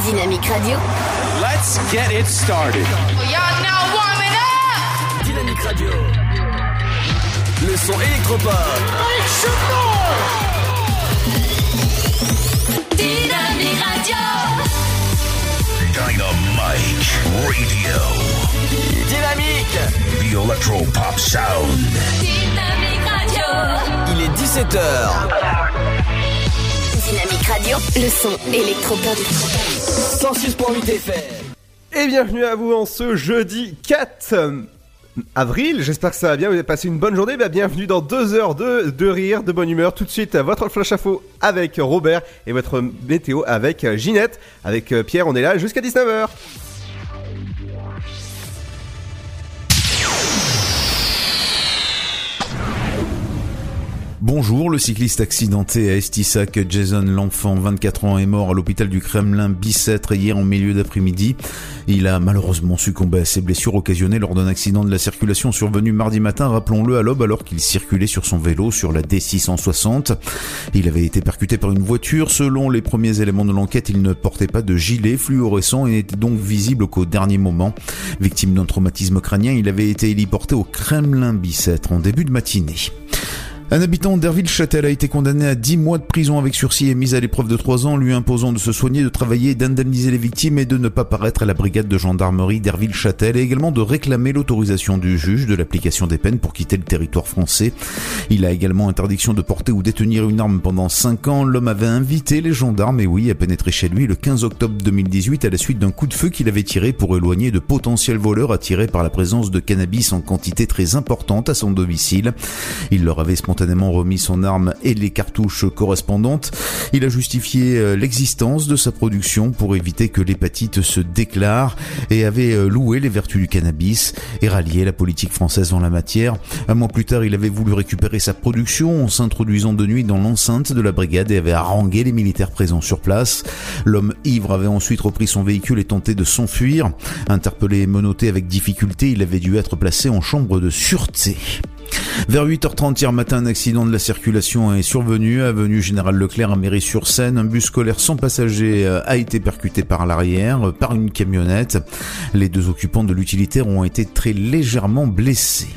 Dynamique Radio. Let's get it started. Y'all now warming up. Dynamique Radio. Le son électropop. Dynamique Radio. Dynamite Radio. Dynamique. The Electro Pop Sound. Dynamique Radio. Il est 17h. Radio. Le son électropop. 106.8 FM. Et bienvenue à vous en ce jeudi 4 avril. J'espère que ça va bien. Vous avez passé une bonne journée. Bah, bienvenue dans deux heures de, de rire, de bonne humeur. Tout de suite, votre flash info avec Robert et votre météo avec Ginette. Avec euh, Pierre, on est là jusqu'à 19h. Bonjour, le cycliste accidenté à Estissac, Jason L'Enfant, 24 ans, est mort à l'hôpital du Kremlin Bicêtre hier en milieu d'après-midi. Il a malheureusement succombé à ses blessures occasionnées lors d'un accident de la circulation survenu mardi matin, rappelons-le, à l'aube alors qu'il circulait sur son vélo sur la D660. Il avait été percuté par une voiture. Selon les premiers éléments de l'enquête, il ne portait pas de gilet fluorescent et n'était donc visible qu'au dernier moment. Victime d'un traumatisme crânien, il avait été héliporté au Kremlin Bicêtre en début de matinée. Un habitant d'Herville-Châtel a été condamné à 10 mois de prison avec sursis et mise à l'épreuve de 3 ans, lui imposant de se soigner, de travailler, d'indemniser les victimes et de ne pas paraître à la brigade de gendarmerie d'Herville-Châtel et également de réclamer l'autorisation du juge de l'application des peines pour quitter le territoire français. Il a également interdiction de porter ou détenir une arme pendant 5 ans. L'homme avait invité les gendarmes, et oui, à pénétrer chez lui le 15 octobre 2018 à la suite d'un coup de feu qu'il avait tiré pour éloigner de potentiels voleurs attirés par la présence de cannabis en quantité très importante à son domicile. Il leur avait remis son arme et les cartouches correspondantes. Il a justifié euh, l'existence de sa production pour éviter que l'hépatite se déclare et avait euh, loué les vertus du cannabis et rallié la politique française en la matière. Un mois plus tard, il avait voulu récupérer sa production en s'introduisant de nuit dans l'enceinte de la brigade et avait harangué les militaires présents sur place. L'homme ivre avait ensuite repris son véhicule et tenté de s'enfuir. Interpellé et menotté avec difficulté, il avait dû être placé en chambre de sûreté. Vers 8h30 hier matin, un accident de la circulation est survenu. Avenue Général Leclerc à Mairie-sur-Seine. Un bus scolaire sans passager euh, a été percuté par l'arrière, euh, par une camionnette. Les deux occupants de l'utilitaire ont été très légèrement blessés.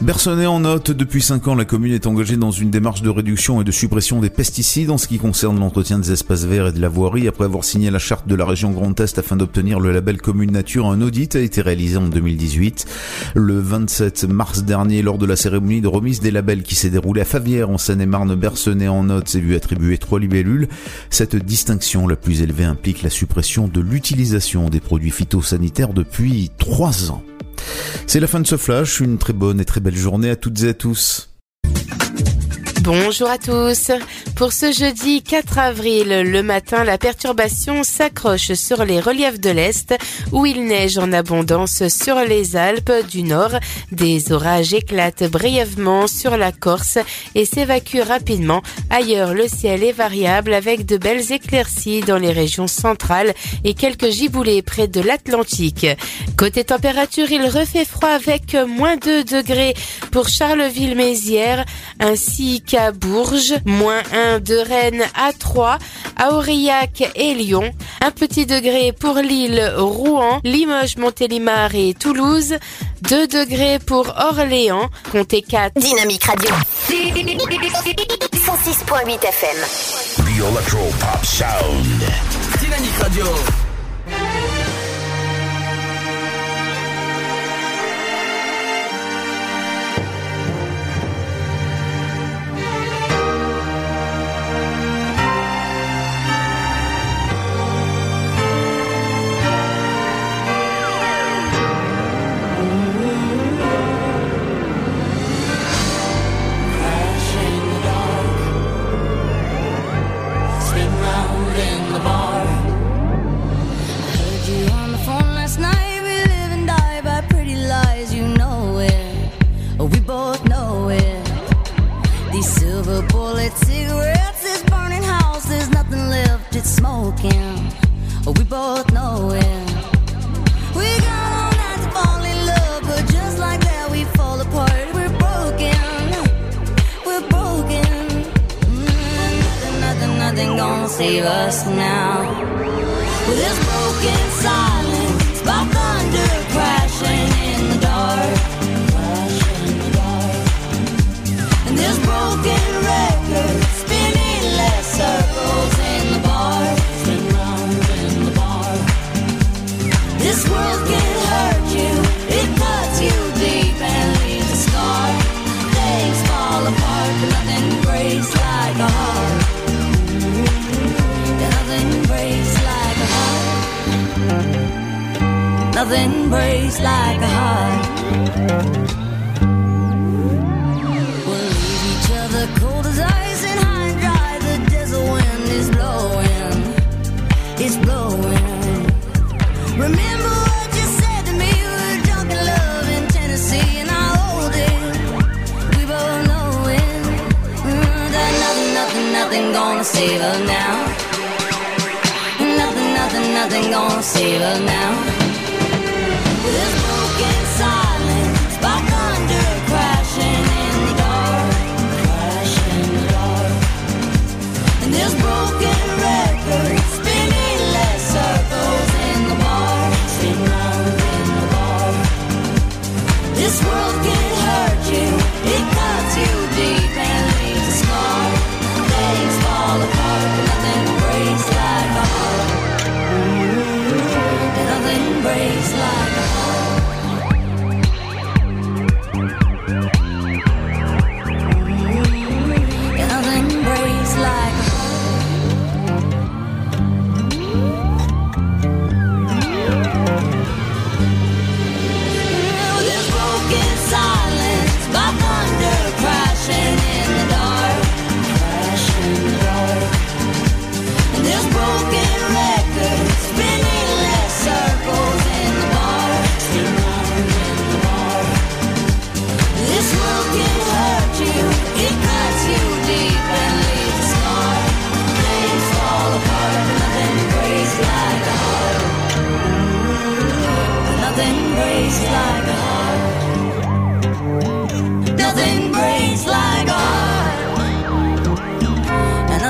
Bersonnet en note, depuis 5 ans, la commune est engagée dans une démarche de réduction et de suppression des pesticides en ce qui concerne l'entretien des espaces verts et de la voirie. Après avoir signé la charte de la région Grand Est afin d'obtenir le label Commune Nature, un audit a été réalisé en 2018. Le 27 mars dernier, lors de la cérémonie de remise des labels qui s'est déroulée à Favière en Seine-et-Marne, Bersonnet en note s'est vu attribuer trois libellules. Cette distinction la plus élevée implique la suppression de l'utilisation des produits phytosanitaires depuis 3 ans. C'est la fin de ce flash, une très bonne et très belle journée à toutes et à tous. Bonjour à tous. Pour ce jeudi 4 avril, le matin, la perturbation s'accroche sur les reliefs de l'Est où il neige en abondance sur les Alpes du Nord. Des orages éclatent brièvement sur la Corse et s'évacuent rapidement. Ailleurs, le ciel est variable avec de belles éclaircies dans les régions centrales et quelques giboulées près de l'Atlantique. Côté température, il refait froid avec moins 2 degrés pour Charleville-Mézières ainsi qu'à Bourges, moins 1 de Rennes à 3, à Aurillac et Lyon, un petit degré pour Lille, Rouen, Limoges, Montélimar et Toulouse, 2 degrés pour Orléans, comptez 4. Dynamique Radio. 106.8 FM. The Electro Pop Sound. Dynamique Radio.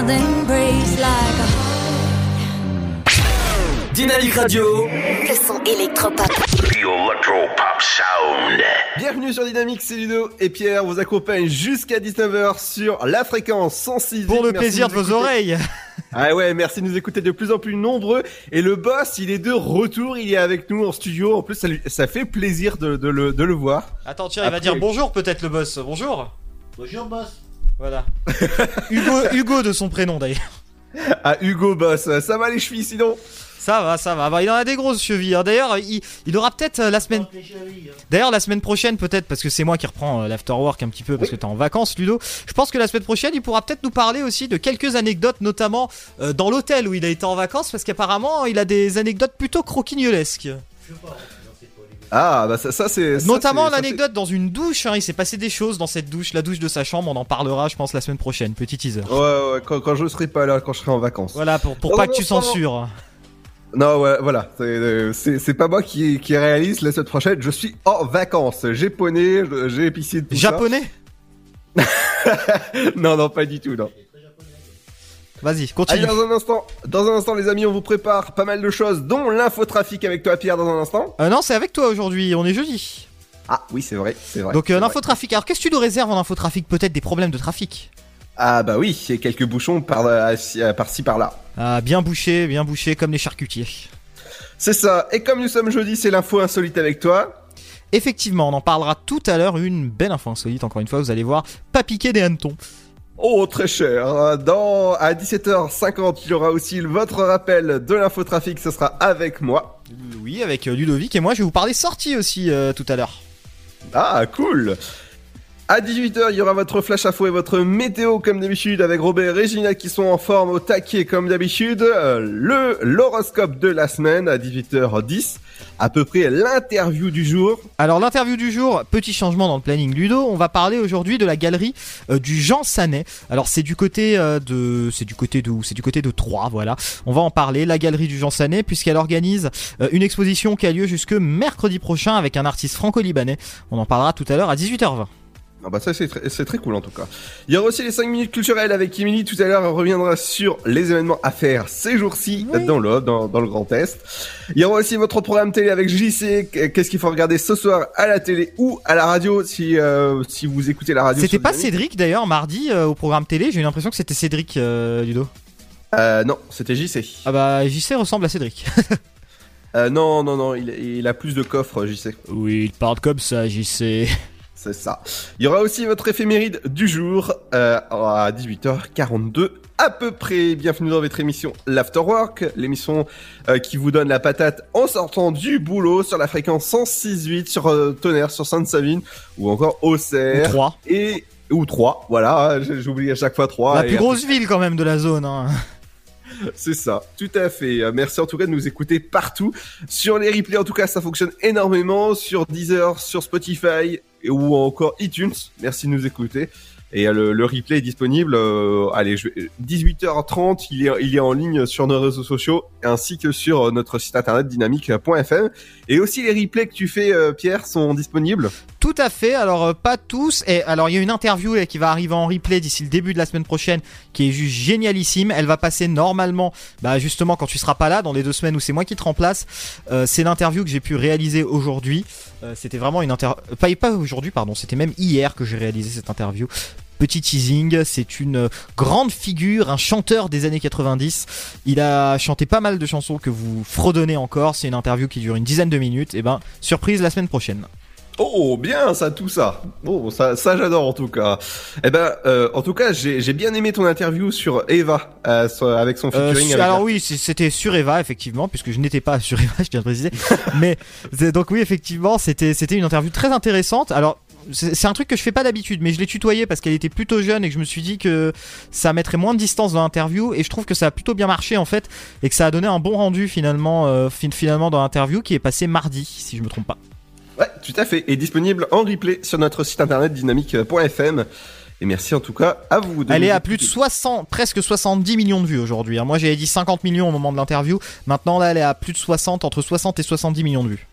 Like a heart. Dynamique Radio. Le son électropop. The Electro Pop Sound. Bienvenue sur Dynamique, c'est Ludo et Pierre vous accompagnent jusqu'à 19h sur la fréquence 106. Pour le Merci plaisir de nous vos écouter. oreilles. Ah ouais, merci de nous écouter de plus en plus nombreux. Et le boss, il est de retour, il est avec nous en studio. En plus, ça, lui- ça fait plaisir de, de le, de le voir. Attends, tiens, il va dire bonjour peut-être le boss. Bonjour. Bonjour, boss. Voilà. Hugo, Hugo de son prénom d'ailleurs. Ah, Hugo Boss, ça va les chevilles sinon Ça va, ça va. Bah, il en a des grosses chevilles. hein. D'ailleurs, il, il aura peut-être euh, la semaine. Hein. D'ailleurs, la semaine prochaine, peut-être, parce que c'est moi qui reprends euh, l'afterwork un petit peu, parce que t'es en vacances, Ludo. Je pense que la semaine prochaine, il pourra peut-être nous parler aussi de quelques anecdotes, notamment euh, dans l'hôtel où il a été en vacances, parce qu'apparemment, il a des anecdotes plutôt croquignolesques. Ah, bah ça, ça c'est. ça, Notamment ça, l'anecdote dans une douche. hein. il s'est passé des choses dans cette douche, la douche de sa chambre. On en parlera, je pense, la semaine prochaine. Petit teaser. Ouais, ouais, quand, quand je serai pas là, quand je serai en vacances. Voilà, pour, pour Oh, pas non, que tu censures. Non, ouais, voilà. C'est, euh, pas moi qui, qui réalise la semaine prochaine. Je suis en vacances. J'ai poney, j'ai épicé de tout ça. Japonais? Non, non, pas du tout, non. Vas-y, Allez, continue. dans un instant, dans un instant, les amis, on vous prépare pas mal de choses, dont l'infotrafic avec toi, Pierre, dans un instant. Euh, non, c'est avec toi aujourd'hui, on est jeudi. Ah, oui, c'est vrai, c'est vrai. Donc euh, l'infotrafic. Alors qu'est-ce que tu nous réserves en infotrafic? Peut-être des problèmes de trafic Ah, bah oui, quelques bouchons par, euh, euh, par-ci, par-là. Ah, bien bouché, bien bouché, comme les charcutiers. C'est ça. Et comme nous sommes jeudi, c'est l'info insolite avec toi. Effectivement, on en parlera tout à l'heure. Une belle info insolite, encore une fois, vous allez voir. Pas piquer des hannetons. Oh, très cher. Dans, à 17h50, il y aura aussi votre rappel de l'infotrafic, ce sera avec moi. Oui, avec euh, Ludovic et moi, je vais vous parler sortie aussi euh, tout à l'heure. Ah, cool. À 18h, il y aura votre flash info et votre météo comme d'habitude avec Robert et Régina qui sont en forme au taquet comme d'habitude. Euh, Le l'horoscope de la semaine à 18h10. À peu près l'interview du jour. Alors l'interview du jour, petit changement dans le planning Ludo, on va parler aujourd'hui de la galerie euh, du Jean Sanet. Alors c'est du côté euh, de c'est du côté de C'est du côté de Troyes, voilà. On va en parler la galerie du Jean Sanet puisqu'elle organise une exposition qui a lieu jusque mercredi prochain avec un artiste franco-libanais. On en parlera tout à l'heure à 18h20. Ah bah ça c'est très, c'est très cool en tout cas. Il y aura aussi les 5 minutes culturelles avec Emily tout à l'heure, elle reviendra sur les événements à faire ces jours-ci dans le dans, dans le Grand Est. Il y aura aussi votre programme télé avec JC, qu'est-ce qu'il faut regarder ce soir à la télé ou à la radio si euh, si vous écoutez la radio. C'était pas. Cédric d'ailleurs mardi euh, au programme télé. J'ai eu l'impression que c'était Cédric euh, Ludo. Euh, non, c'était JC. Ah bah JC ressemble à Cédric. Euh, non non non, il, il a plus de coffres JC. oui, il parle comme ça JC. C'est ça. Il y aura aussi votre éphéméride du jour euh, à 18h42 à peu près. Bienvenue dans votre émission l'Afterwork, l'émission euh, qui vous donne la patate en sortant du boulot sur la fréquence 106.8 sur euh, Tonnerre, sur Sainte-Savine ou encore Auxerre. 3. Et ou 3, voilà, j'ai- j'oublie à chaque fois 3. La plus grosse ville quand même de la zone. Hein. C'est ça, tout à fait. Euh, Merci en tout cas de nous écouter partout. Sur les replays, en tout cas, ça fonctionne énormément. Sur Deezer, sur Spotify ou encore iTunes. Merci de nous écouter. Et euh, le, le replay est disponible. euh, allez, je vais- 18h30, il est, il est en ligne sur nos réseaux sociaux ainsi que sur euh, notre site internet dynamique.fm. Et aussi les replays que tu fais, euh, Pierre, sont disponibles? Tout à fait. Alors euh, pas tous. Et alors il y a une interview euh, qui va arriver en replay d'ici le début de la semaine prochaine, qui est juste génialissime. Elle va passer normalement, bah justement quand tu seras pas là, dans les deux semaines où c'est moi qui te remplace. Euh, c'est l'interview que j'ai pu réaliser aujourd'hui. C'était vraiment une interview. Pas, pas aujourd'hui, pardon. C'était même hier que j'ai réalisé cette interview. Petit teasing, c'est une grande figure, un chanteur des années 90. Il a chanté pas mal de chansons que vous fredonnez encore. C'est une interview qui dure une dizaine de minutes. Et ben, surprise la semaine prochaine. Oh, bien ça, tout ça. Oh, ça, ça j'adore en tout cas. Eh ben, euh, en tout cas, j'ai j'ai bien aimé ton interview sur Eva euh, sur- avec son Euh, featuring. su- avec alors la- oui, c'était sur Eva effectivement, puisque je n'étais pas sur Eva, je tiens à le préciser. Mais c'est- donc oui, effectivement, c'était c'était une interview très intéressante. Alors c'est c'est un truc que je fais pas d'habitude, mais je l'ai tutoyé parce qu'elle était plutôt jeune et que je me suis dit que ça mettrait moins de distance dans l'interview et je trouve que ça a plutôt bien marché en fait et que ça a donné un bon rendu finalement euh, fin- finalement dans l'interview qui est passé mardi si je me trompe pas. Ouais, tout à fait. Et disponible en replay sur notre site internet dynamique.fm. Et merci en tout cas à vous. de Elle est à plus de écouter. 60, presque 70 millions de vues aujourd'hui. hein. Moi j'avais dit 50 millions au moment de l'interview. Maintenant là elle est à plus de 60, entre 60 et 70 millions de vues.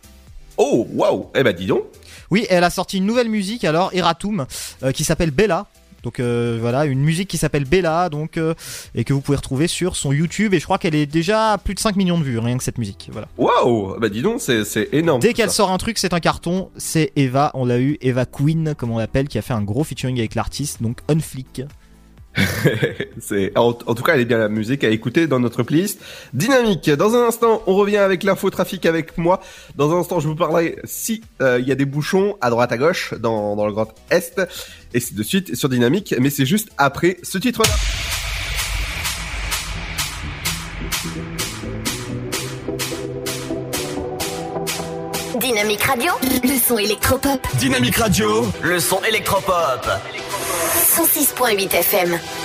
Oh, waouh. Eh ben, dis donc. Oui, elle a sorti une nouvelle musique alors, Eratum, euh, qui s'appelle Bella. Donc euh, voilà, une musique qui s'appelle Bella, donc euh, et que vous pouvez retrouver sur son YouTube. Et je crois qu'elle est déjà à plus de 5 millions de vues, rien que cette musique. Voilà. Waouh. Bah, dis donc, c'est énorme. Dès qu'elle sort un truc, c'est un carton. C'est Eva, on l'a eu, Eva Queen, comme on l'appelle, qui a fait un gros featuring avec l'artiste, donc Unflick. c'est en, en tout cas, elle est bien la musique à écouter dans notre playlist dynamique. Dans un instant, on revient avec l'info trafic avec moi. Dans un instant, je vous parlerai si euh, il y a des bouchons à droite à gauche dans, dans le Grand Est et c'est de suite sur dynamique. Mais c'est juste après ce titre-là. Dynamique Radio, le son électropop. Dynamique Radio, le son électropop. 106.8 FM.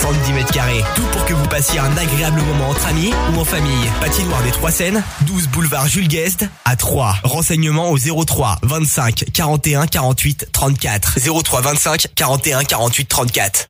70 mètres carrés. Tout pour que vous passiez un agréable moment entre amis ou en famille. Patinoire des Trois Seines, 12 boulevard Jules Guest à 3. Renseignements au 03 25 41 48 34. 03 25 41 48 34.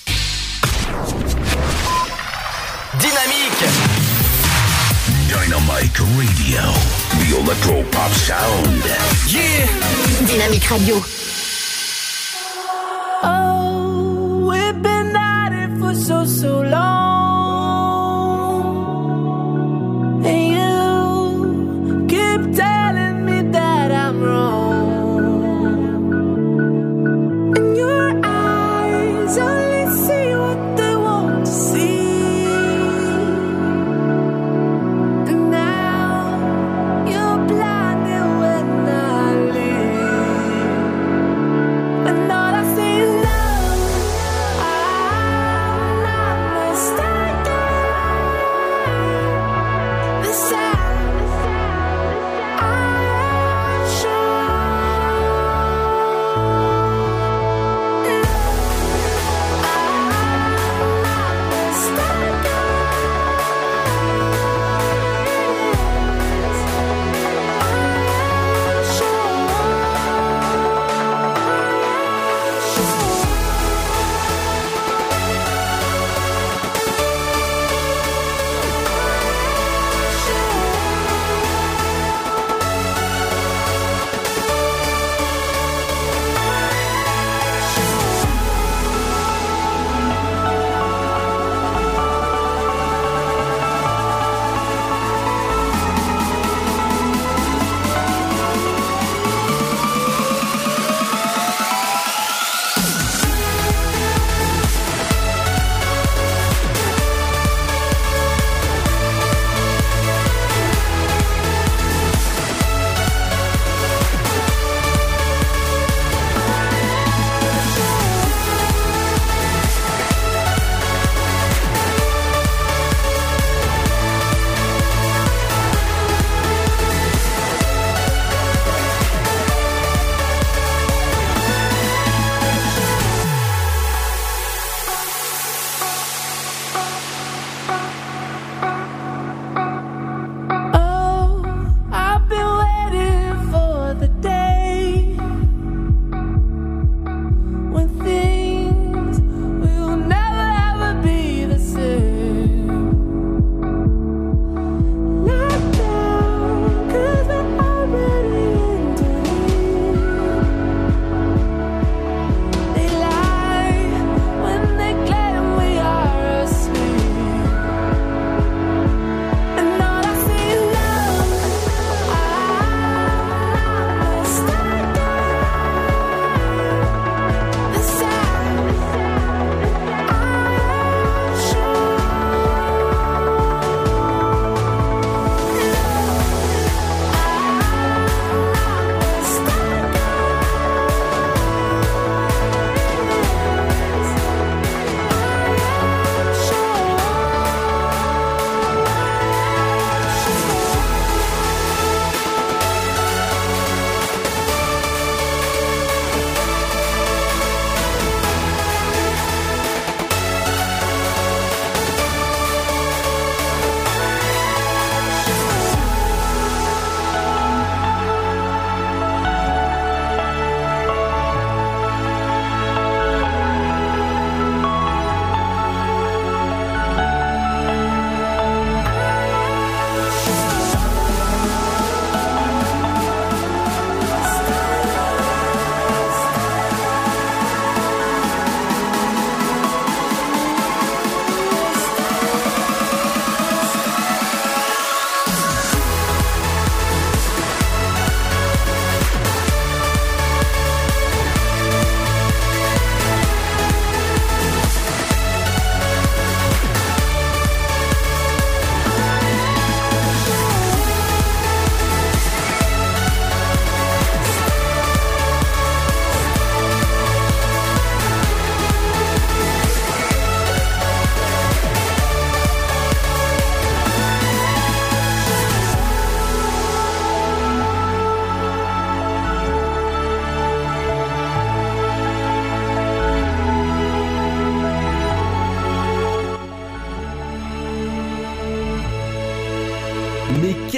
Dynamite Radio. The Electro Pop Sound. Yeah Dynamique Radio. Oh, we've been at it for so, so long.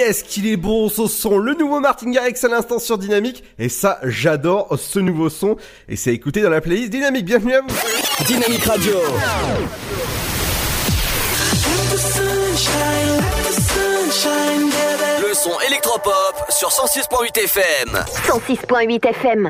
Qu'est-ce qu'il est bon ce son Le nouveau Martin Garrix à l'instant sur Dynamique. Et ça, j'adore ce nouveau son. Et c'est à écouter dans la playlist Dynamique. Bienvenue à vous. Dynamique Radio. Le son électropop sur 106.8 FM. 106.8 FM.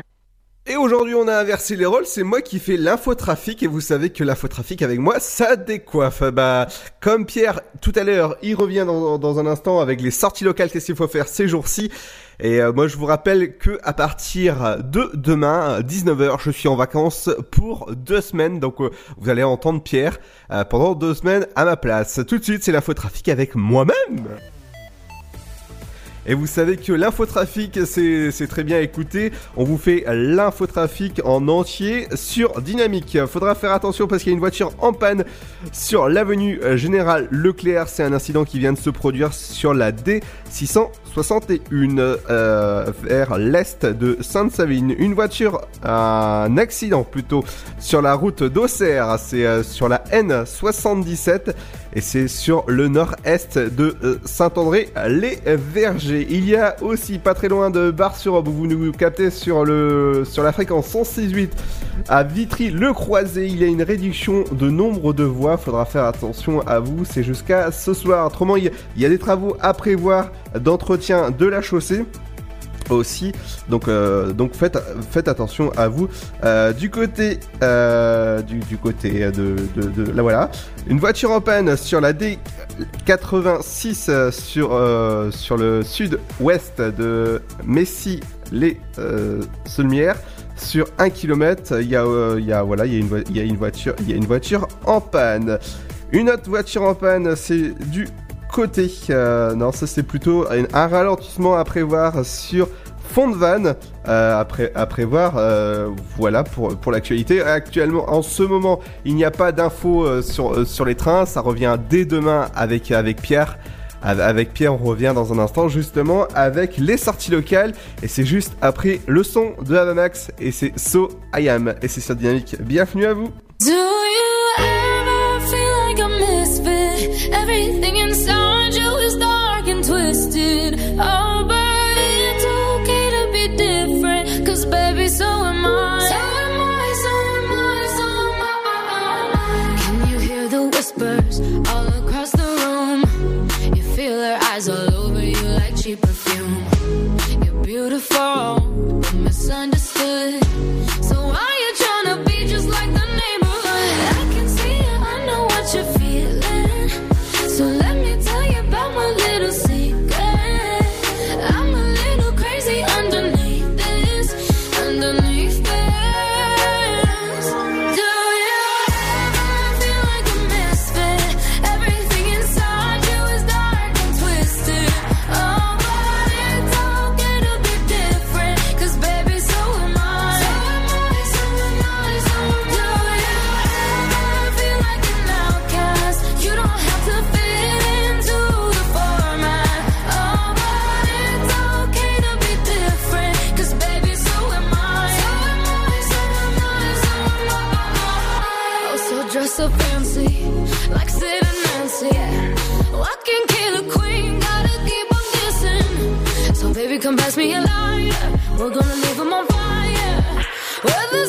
Et aujourd'hui, on a inversé les rôles. C'est moi qui fais l'infotrafic et vous savez que l'infotrafic avec moi, ça décoiffe. Bah, comme Pierre tout à l'heure, il revient dans, un instant avec les sorties locales qu'est-ce qu'il faut faire ces jours-ci. Et euh, moi, je vous rappelle que à partir de demain, 19h, je suis en vacances pour deux semaines. Donc, euh, vous allez entendre Pierre euh, pendant deux semaines à ma place. Tout de suite, c'est l'infotrafic avec moi-même. Et vous savez que l'infotrafic, c'est très bien écouté. On vous fait l'infotrafic en entier sur Dynamique. Faudra faire attention parce qu'il y a une voiture en panne sur l'avenue Général Leclerc. C'est un incident qui vient de se produire sur la D661 euh, vers l'est de Sainte-Savine. Une voiture, un accident plutôt, sur la route d'Auxerre. C'est euh, sur la N77 et c'est sur le nord-est de euh, Il y a aussi pas très loin de Bar-sur-Aube vous nous captez sur, le, la fréquence 168 à Vitry-le-Croisé. Il y a une réduction de nombre de voies. Faudra faire attention à vous. C'est jusqu'à ce soir. Autrement, il y a des travaux à prévoir d'entretien de la chaussée aussi. Donc, euh, donc faites, faites attention à vous. Euh, du côté, euh, du, du côté de, de, de- là voilà, une voiture en panne sur la D86 euh, sur sur le sud-ouest de Messi les Saulmières. Sur un kilomètre, il y voilà, il y une, il y a une voiture, il y a une voiture en panne. Une autre voiture en panne, c'est du côté. euh, non, ça c'est plutôt un, ralentissement à prévoir sur fond de vanne euh, à, pré- à prévoir. euh, voilà pour, pour l'actualité. Actuellement, en ce moment, il n'y a pas d'infos euh, sur, sur les trains. Ça revient dès demain avec, avec Pierre. Av- Avec Pierre, on revient dans un instant justement avec les sorties locales et c'est juste après le son de Avamax et c'est So I Am et c'est sur Dynamique. Bienvenue à vous. Perfume. You're beautiful, but misunderstood. So why me a lighter. We're gonna leave 'em on fire. We're the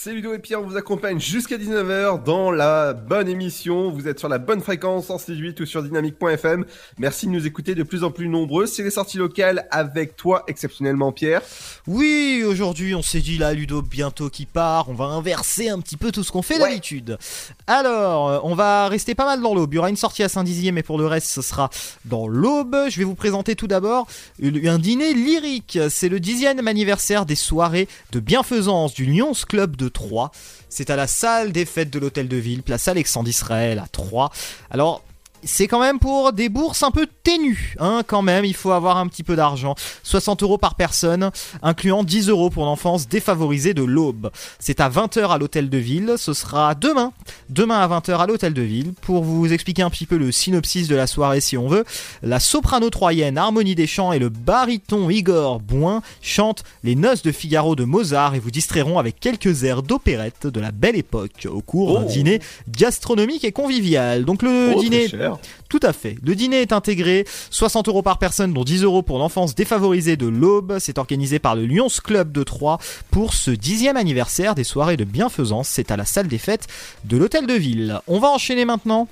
c'est Ludo et Pierre, on vous accompagne jusqu'à 19h dans la bonne émission. Vous êtes sur la bonne fréquence en 68 ou sur dynamique.fm. Merci de nous écouter de plus en plus nombreux. C'est les sorties locales avec toi exceptionnellement Pierre. Oui, aujourd'hui on s'est dit là Ludo bientôt qui part, on va inverser un petit peu tout ce qu'on fait d'habitude. Alors, euh, on va rester pas mal dans l'aube. Il y aura une sortie à Saint-Dizier, mais pour le reste ce sera dans l'aube. Je vais vous présenter tout d'abord un dîner lyrique. C'est le dixième anniversaire des soirées de bienfaisance du Lions Club de Troyes. C'est à la salle des fêtes de l'hôtel de ville, place Alexandre Israël à Troyes. Alors, c'est quand même pour des bourses un peu ténues, hein, quand même, il faut avoir un petit peu d'argent. 60 euros par personne, incluant 10 euros pour l'enfance défavorisée de l'Aube. C'est à 20h à l'hôtel de ville, ce sera demain, demain à 20h à l'hôtel de ville. Pour vous expliquer un petit peu le synopsis de la soirée si on veut, la soprano troyenne Harmonie des Chants et le baryton Igor Boin chantent les noces de Figaro de Mozart et vous distrairont avec quelques airs d'opérette de la belle époque au cours d'un Oh. dîner gastronomique et convivial. Donc le Oh, dîner tout à fait. Le dîner est intégré, 60 euros par personne, dont 10 euros pour l'enfance défavorisée de l'Aube. C'est organisé par le Lions Club de Troyes pour ce dixième anniversaire des soirées de bienfaisance. C'est à la salle des fêtes de l'hôtel de ville. On va enchaîner maintenant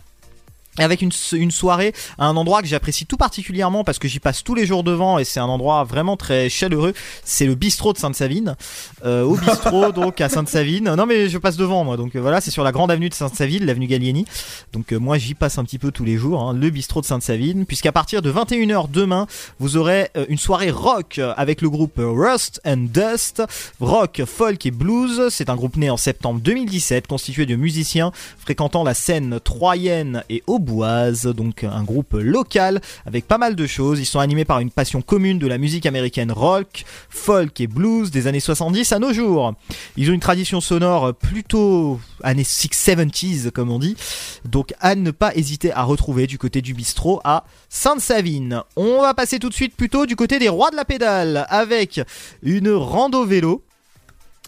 avec une, une soirée à un endroit que j'apprécie tout particulièrement parce que j'y passe tous les jours devant et c'est un endroit vraiment très chaleureux. C'est le bistrot de Sainte-Savine. Euh, au bistrot donc à Sainte-Savine. Non mais je passe devant moi donc euh, voilà c'est sur la grande avenue de Sainte-Savine, l'avenue Gallieni. Donc euh, moi j'y passe un petit peu tous les jours. hein, le bistrot de Sainte-Savine puisqu'à partir de 21h demain vous aurez une soirée rock avec le groupe Rust and Dust. Rock, folk et blues. C'est un groupe né en septembre 2017 constitué de musiciens fréquentant la scène troyenne et donc un groupe local avec pas mal de choses. Ils sont animés par une passion commune de la musique américaine rock, folk et blues des années 70 à nos jours. Ils ont une tradition sonore plutôt années 670s comme on dit, donc à ne pas hésiter à retrouver du côté du bistrot à Sainte-Savine. On va passer tout de suite plutôt du côté des rois de la pédale avec une rando vélo.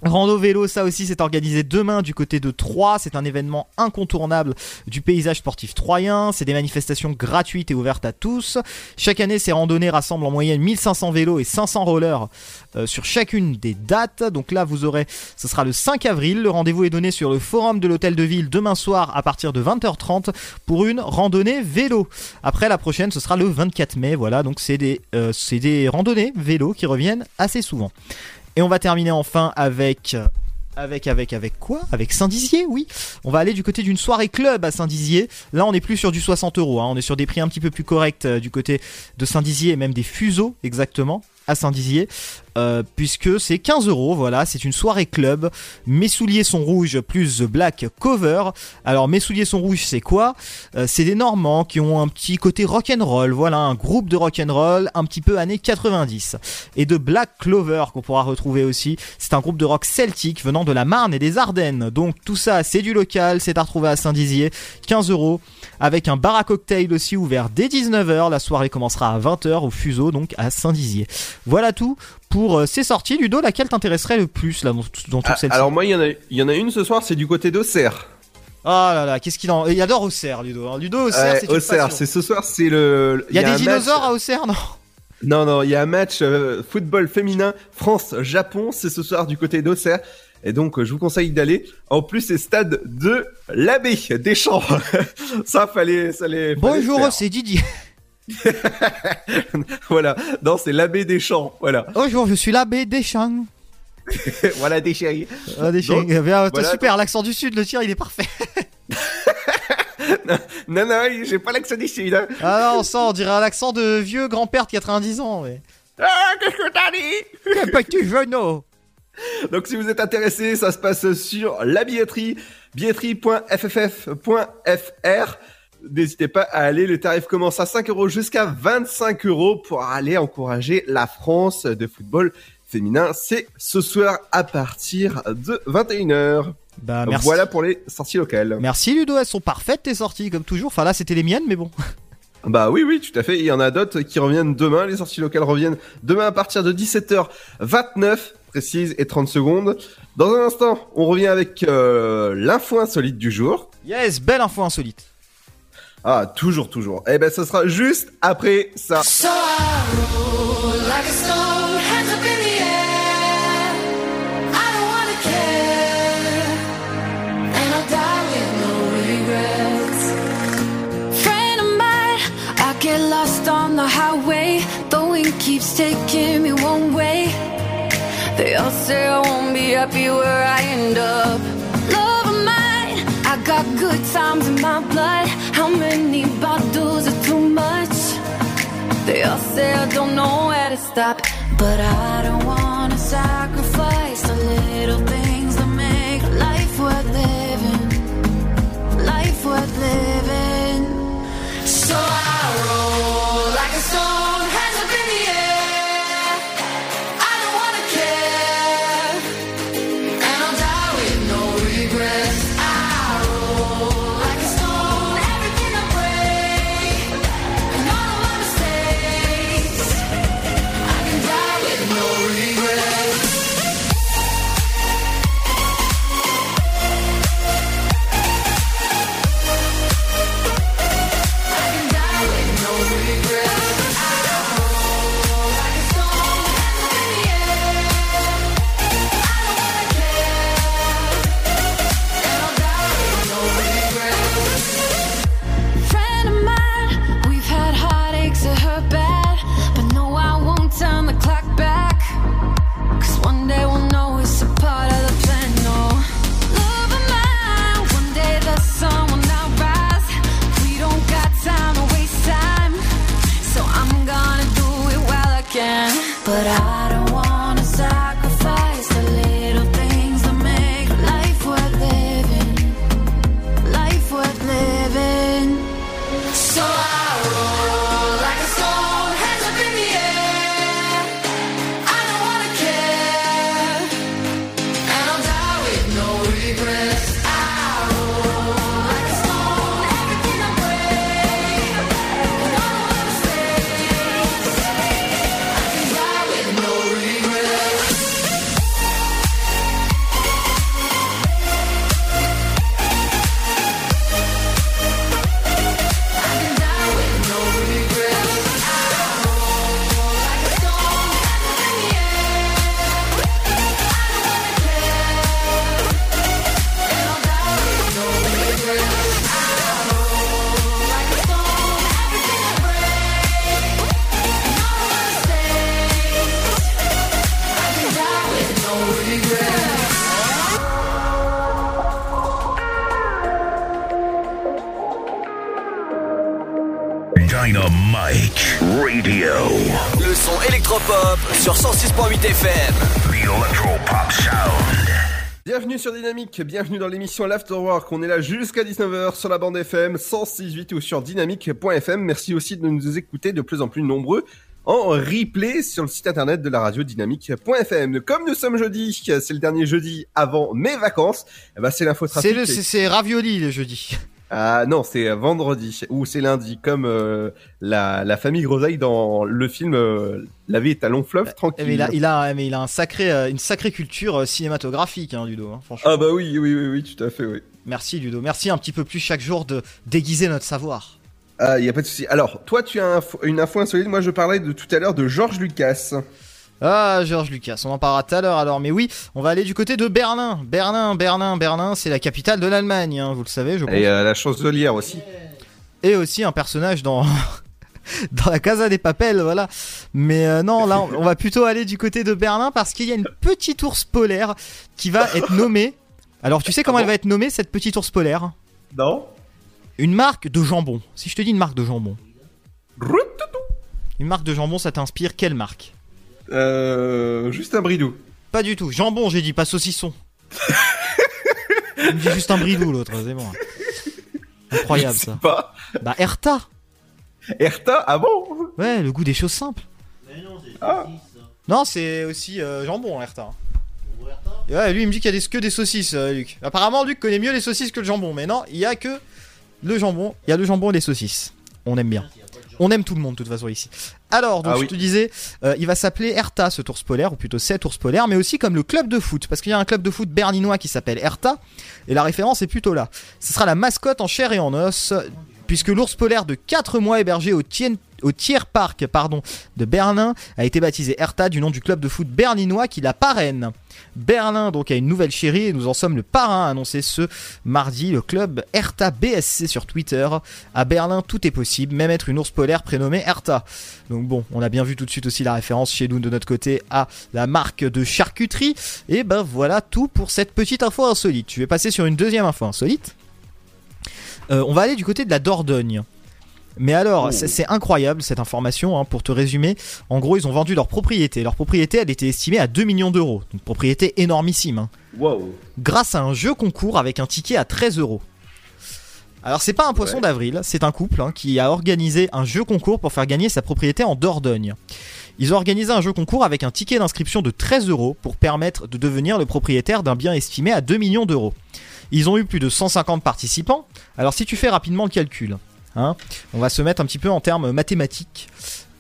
Rando vélo, ça aussi c'est organisé demain du côté de Troyes. C'est un événement incontournable du paysage sportif troyen. C'est des manifestations gratuites et ouvertes à tous. Chaque année, ces randonnées rassemblent en moyenne 1500 vélos et 500 rollers euh, sur chacune des dates. Donc là, vous aurez, ce sera le 5 avril. Le rendez-vous est donné sur le forum de l'hôtel de ville demain soir à partir de 20h30 pour une randonnée vélo. Après la prochaine, ce sera le 24 mai. Voilà, donc c'est des, euh, c'est des randonnées vélo qui reviennent assez souvent. Et on va terminer enfin avec avec avec avec quoi? Avec Saint-Dizier, oui. On va aller du côté d'une soirée club à Saint-Dizier. Là, on n'est plus sur du 60 euros. hein. On est sur des prix un petit peu plus corrects euh, du côté de Saint-Dizier et même des fuseaux exactement à Saint-Dizier. Euh, puisque c'est 15 euros, voilà, c'est une soirée club. Mes souliers sont rouges plus The Black Cover. Alors mes souliers sont rouges, c'est quoi? Euh, C'est des Normands qui ont un petit côté rock and roll, voilà, un groupe de rock and roll un petit peu années 90. Et de Black Clover qu'on pourra retrouver aussi, c'est un groupe de rock celtique venant de la Marne et des Ardennes. Donc tout ça, c'est du local, c'est à retrouver à Saint-Dizier, 15 euros, avec un bar à cocktail aussi ouvert dès 19h. La soirée commencera à 20h au Fuseau, donc à Saint-Dizier. Voilà tout pour euh, ces sorties. Ludo, laquelle t'intéresserait le plus là, dans, toutes Ah, celles-ci alors moi il y en a, il y en a une ce soir, c'est du côté d'Auxerre. Oh là là, qu'est-ce qu'il en. Il adore Auxerre, Ludo. hein. Ludo, Auxerre, Ouais, c'est Auxerre, c'est ce soir, c'est le. Il y a des dinosaures match- à Auxerre, non? Non, non, il y a un match euh, football féminin France-Japon, c'est ce soir du côté d'Auxerre. Et donc, euh, je vous conseille d'aller. En plus, c'est stade de l'abbé des champs. ça, fallait, ça fallait Bonjour, c'est Didier. voilà. Non, c'est l'abbé des champs. Voilà. Bonjour, je suis l'abbé Deschamps. voilà, des chéris. Ah. Donc, Eh bien, voilà, super, l'accent du sud, le tien, il est parfait. Non, non, j'ai pas l'accent des sud. hein. Ah non, ça, on dirait un accent de vieux grand-père de 90 ans. Mais... Ah, qu'est-ce que t'as dit? Quel petit genou Donc si vous êtes intéressé, ça se passe sur la billetterie, billetterie.fff.fr. N'hésitez pas à aller, le tarif commence à 5 euros jusqu'à 25 euros pour aller encourager la France de football féminin. C'est ce soir à partir de 21h. Bah, merci. Voilà pour les sorties locales. Merci Ludo, elles sont parfaites tes sorties comme toujours. Enfin là c'était les miennes mais bon. Bah oui, oui, tout à fait. Il y en a d'autres qui reviennent demain. Les sorties locales reviennent demain à partir de 17h29. précise et 30 secondes. Dans un instant, on revient avec euh, l'info insolite du jour. Yes, belle info insolite. Ah, toujours, toujours. Eh ben, ça sera juste après ça. So get lost on the highway. The wind keeps taking me one way. They all say I won't be happy where I end up. Got good times in my blood. How many bottles are too much? They all say I don't know where to stop, but I don't wanna sacrifice the little things that make life worth living. Life worth living. So I Bienvenue sur Dynamique, bienvenue dans l'émission L'Afterwork. On est là jusqu'à 19h sur la bande FM 106.8 ou sur dynamique.fm. Merci aussi de nous écouter de plus en plus nombreux en replay sur le site internet de la radio dynamique.fm. Comme nous sommes jeudi, c'est le dernier jeudi avant mes vacances, eh ben c'est l'info C'est trafic. le, c'est, c'est ravioli le jeudi. Ah non, c'est vendredi ou c'est lundi, comme euh, la, la famille Groseille dans le film euh, La vie est à long fleuve, Eh, tranquille. Mais il a, il a, mais il a un sacré, euh, une sacrée culture euh, cinématographique, hein, Ludo. hein, franchement. Ah bah oui, oui, oui, oui, tout à fait, oui. Merci Ludo. Merci un petit peu plus chaque jour de déguiser notre savoir. Ah, il y a pas de souci. Alors, toi, tu as un une info insolite. Moi, je parlais de tout à l'heure de Georges Lucas. Ah, Georges Lucas, on en parlera tout à l'heure alors. Mais oui, on va aller du côté de Berlin. Berlin, Berlin, Berlin, c'est la capitale de l'Allemagne, hein, vous le savez, je pense. Et euh, la chancelière aussi. Et aussi un personnage dans dans la Casa des Papels, voilà. Mais euh, non, là, on, on va plutôt aller du côté de Berlin parce qu'il y a une petite ours polaire qui va être nommée. Alors, tu sais comment elle va être nommée cette petite ours polaire? Non. Une marque de jambon. Si je te dis une marque de jambon. Une marque de jambon, ça t'inspire quelle marque? Euh, juste un bridou. Pas du tout. Jambon, j'ai dit, pas saucisson. Il me dit juste un bridou, l'autre, c'est bon. Incroyable, Je sais ça. pas. Bah, Erta. Erta, ah bon? Ouais, le goût des choses simples. Ah. Non, c'est aussi euh, jambon, Erta. Et ouais, lui, il me dit qu'il y a des, que des saucisses, euh, Luc. Apparemment, Luc connaît mieux les saucisses que le jambon. Mais non, il y a que le jambon. Il y a le jambon et les saucisses. On aime bien. On aime tout le monde de toute façon ici. Alors, donc Ah je oui. te disais, euh, il va s'appeler Hertha ce ours polaire, ou plutôt cet ours polaire, mais aussi comme le club de foot, parce qu'il y a un club de foot berlinois qui s'appelle Hertha, et la référence est plutôt là. Ce sera la mascotte en chair et en os, puisque l'ours polaire de 4 mois hébergé au Tien de Berlin a été baptisé Hertha du nom du club de foot berlinois qui la parraine. Berlin donc a une nouvelle chérie et nous en sommes le parrain annoncé ce mardi le club Hertha BSC sur Twitter. À Berlin tout est possible, même être une ours polaire prénommée Hertha. Donc bon, on a bien vu tout de suite aussi la référence chez nous de notre côté à la marque de charcuterie. Et ben voilà tout pour cette petite info insolite. Je vais passer sur une deuxième info insolite. Euh, on va aller du côté de la Dordogne. Mais alors, c'est c'est incroyable cette information, hein, pour te résumer. En gros, ils ont vendu leur propriété. Leur propriété, elle était estimée à 2 millions d'euros. Donc, propriété énormissime. hein. Wow. Grâce à un jeu concours avec un ticket à 13 euros. Alors, c'est pas un poisson Ouais. d'avril, c'est un couple hein, qui a organisé un jeu concours pour faire gagner sa propriété en Dordogne. Ils ont organisé un jeu concours avec un ticket d'inscription de 13 euros pour permettre de devenir le propriétaire d'un bien estimé à 2 millions d'euros. Ils ont eu plus de 150 participants. Alors si tu fais rapidement le calcul, hein, on va se mettre un petit peu en termes mathématiques,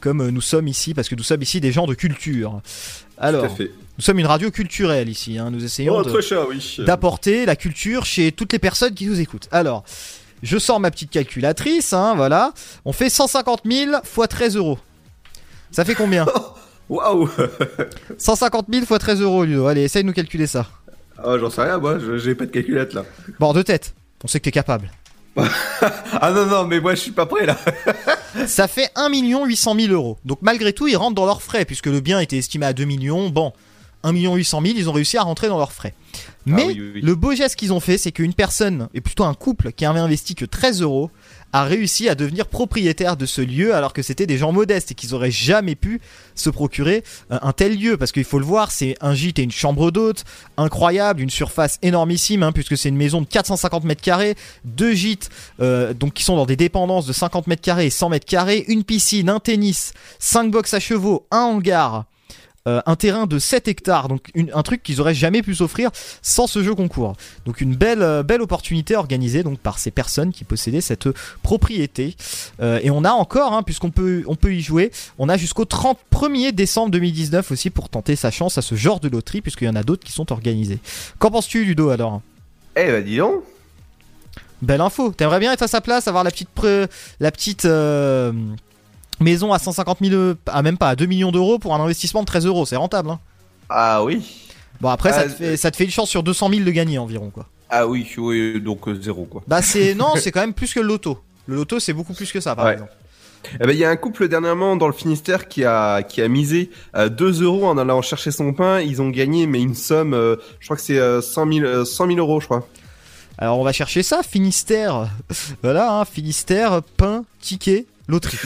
comme nous sommes ici, parce que nous sommes ici des gens de culture. Alors, nous sommes une radio culturelle ici. hein, nous essayons Oh, oui. d'apporter la culture chez toutes les personnes qui nous écoutent. Alors, je sors ma petite calculatrice, hein, voilà. On fait 150 000 fois 13 euros. Ça fait combien? Waouh 150 000 fois 13 euros, Ludo. Allez, essaye de nous calculer ça. Ah, j'en sais rien, moi, j'ai pas de calculette là. Bon, de tête. On sait que t'es capable. Ah non, non, mais moi je suis pas prêt là. Ça fait 1 800 000 euros. Donc malgré tout, ils rentrent dans leurs frais, puisque le bien était estimé à 2 millions. Bon, 1 800 000, ils ont réussi à rentrer dans leurs frais. Mais oui, oui, oui. le beau geste qu'ils ont fait, c'est qu'une personne, et plutôt un couple qui avait investi que 13 euros, a réussi à devenir propriétaire de ce lieu alors que c'était des gens modestes et qu'ils auraient jamais pu se procurer euh, un tel lieu. Parce qu'il faut le voir c'est un gîte et une chambre d'hôte incroyable une surface énormissime hein, puisque c'est une maison de 450 mètres carrés deux gîtes euh, donc qui sont dans des dépendances de 50 mètres carrés et 100 mètres carrés une piscine un tennis 5 box à chevaux un hangar euh, un terrain de 7 hectares, donc une- un truc qu'ils auraient jamais pu s'offrir sans ce jeu concours. Donc une belle, euh, belle opportunité organisée donc par ces personnes qui possédaient cette propriété. Euh, et on a encore, hein, puisqu'on peut, on peut y jouer, on a jusqu'au 31er décembre 2019 aussi pour tenter sa chance à ce genre de loterie, puisqu'il y en a d'autres qui sont organisés. Qu'en penses-tu, Ludo, alors? Eh bah dis donc. Belle info. T'aimerais bien être à sa place, avoir la petite, pre- la petite euh, maison à 150 000, euh, ah, même pas à 2 millions d'euros pour un investissement de 13 euros. C'est rentable. Hein. Ah oui. Bon après ça, Ah, te fait, ça te fait une chance sur 200 000 de gagner environ quoi. Ah oui, oui, donc euh, zéro quoi. Bah c'est non c'est quand même plus que le loto. Le loto c'est beaucoup plus que ça par Ouais. exemple. Eh ben, il y a un couple dernièrement dans le Finistère qui a, qui a misé euh, 2 euros en allant chercher son pain. Ils ont gagné, mais une somme, euh, je crois que c'est euh, 100, 000, euh, 100 000 euros, je crois. Alors on va chercher ça Finistère. voilà hein, Finistère pain ticket loterie.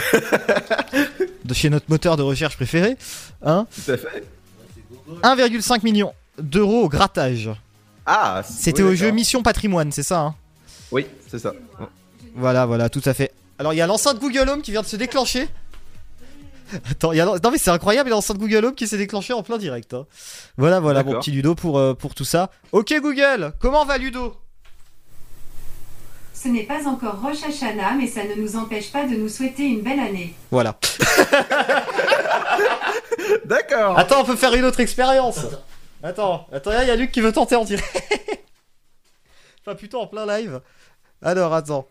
de chez notre moteur de recherche préféré. Hein Tout à fait. 1,5 million d'euros au grattage. Ah, C'était oui, au jeu. Mission Patrimoine c'est ça hein Oui, c'est ça. Voilà, voilà, tout à fait. Alors, il y a l'enceinte Google Home qui vient de se déclencher. Attends, il y a non mais c'est incroyable, il y a l'enceinte Google Home qui s'est déclenchée en plein direct. hein. Voilà, voilà, mon petit Ludo pour, euh, pour tout ça. Ok Google, comment va Ludo? Ce n'est pas encore Rosh Hashanah, mais ça ne nous empêche pas de nous souhaiter une belle année. Voilà. D'accord. Attends, on peut faire une autre expérience. Attends, attends, il y a Luc qui veut tenter en direct. enfin, plutôt en plein live. Alors, attends.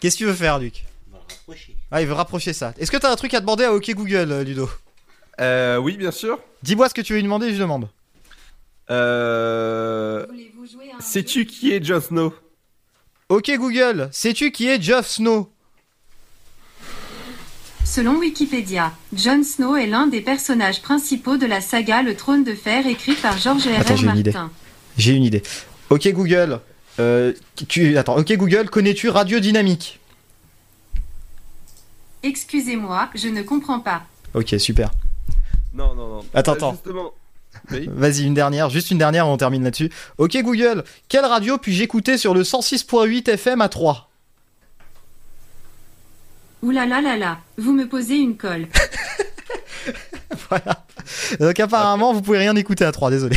Qu'est-ce que tu veux faire, Luc? Ah, il veut rapprocher ça. Est-ce que t'as un truc à demander à OK Google, euh, Ludo? Euh, oui, bien sûr. Dis-moi ce que tu veux lui demander, je demande. Euh... Sais-tu qui est Jon Snow? Ok Google, sais-tu qui est Jeff Snow? Selon Wikipédia, Jon Snow est l'un des personnages principaux de la saga Le Trône de Fer écrite par George R. Attends, R. j'ai une idée. Martin. J'ai une idée. Ok Google, euh, tu attends. Ok Google, connais-tu Radio Dynamique? Excusez-moi, je ne comprends pas. Ok, super. Non, non, non. Attends, Euh, attends. Justement. Oui. Vas-y, une dernière, juste une dernière, on termine là-dessus. Ok Google, quelle radio puis-je écouter sur le 106.8 FM à 3 Ouh là là là là, vous me posez une colle. Donc apparemment, vous pouvez rien écouter à 3, désolé.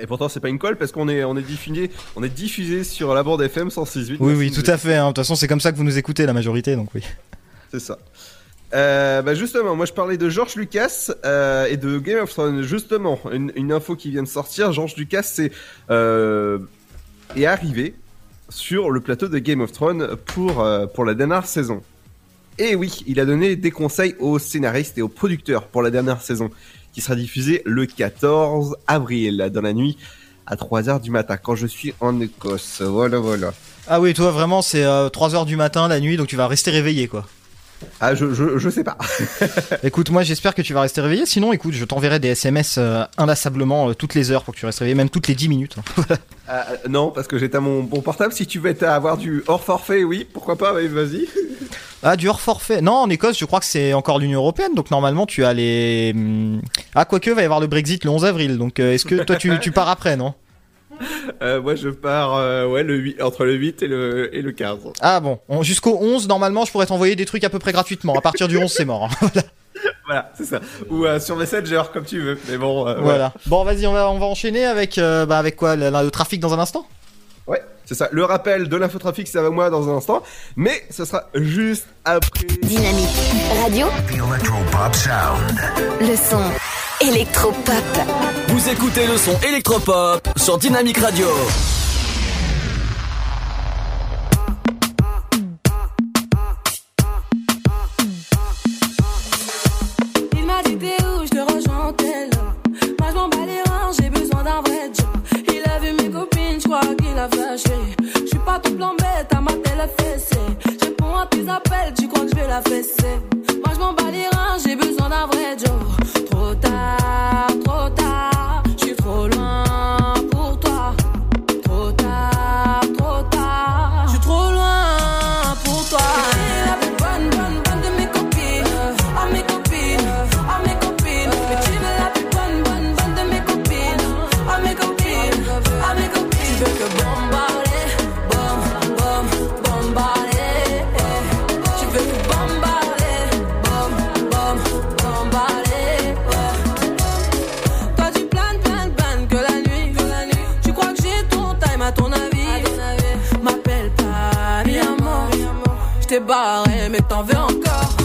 Et pourtant, c'est pas une colle parce qu'on est, on est diffusé, on est diffusé sur la bande FM 106.8. Oui, oui, tout à fait. hein. De toute façon, c'est comme ça que vous nous écoutez, la majorité, donc oui. C'est ça. Euh, bah justement, moi je parlais de George Lucas euh, et de Game of Thrones. Justement, une, info qui vient de sortir. George Lucas c'est euh, est arrivé sur le plateau de Game of Thrones pour pour la dernière saison. Et oui, il a donné des conseils aux scénaristes et aux producteurs pour la dernière saison, qui sera diffusée le 14 avril dans la nuit à 3h du matin quand je suis en Écosse. Voilà, voilà. Ah oui, toi vraiment c'est 3h du matin la nuit donc tu vas rester réveillé quoi. Ah, je, je, je sais pas. écoute, moi j'espère que tu vas rester réveillé. Sinon, écoute, je t'enverrai des SMS euh, inlassablement euh, toutes les heures pour que tu restes réveillé, même toutes les 10 minutes. Ah, euh, non, parce que j'étais à mon bon portable. Si tu veux être- avoir du hors forfait, oui, pourquoi pas, vas-y. ah, du hors forfait. Non, en Écosse, je crois que c'est encore l'Union Européenne, donc normalement tu as les. hum, Ah, quoique, va y avoir le Brexit le 11 avril, donc euh, est-ce que toi tu, tu pars après, non? Euh, moi, je pars euh, ouais, le 8, entre le 8 et le, et le 15. Ah bon, on- jusqu'au 11, normalement, je pourrais t'envoyer des trucs à peu près gratuitement. À partir du 11, c'est mort. hein. Voilà, c'est ça. Ou euh, sur Messenger, comme tu veux. Mais bon, euh, voilà. Bon, vas-y, on va, on va enchaîner avec, euh, bah, avec quoi le, le trafic dans un instant? Ouais, c'est ça. Le rappel de l'infotrafic, c'est avec moi dans un instant. Mais ce sera juste après. Dynamique Radio, The Electropop Sound. le son électropop. Vous écoutez le son électropop sur Dynamique Radio. Il m'a dit t'es où, je te rejoins tel. Moi je m'en bats les reins, j'ai besoin d'un vrai job. Il a vu mes copines, je crois qu'il a flashé. Je suis pas ton plan bête, à ma télé fessée. Je réponds à tes appels, tu crois que je vais la fesser. Moi je m'en bats les reins, j'ai besoin d'un vrai job. Trop T'ai barré mais t'en veux encore.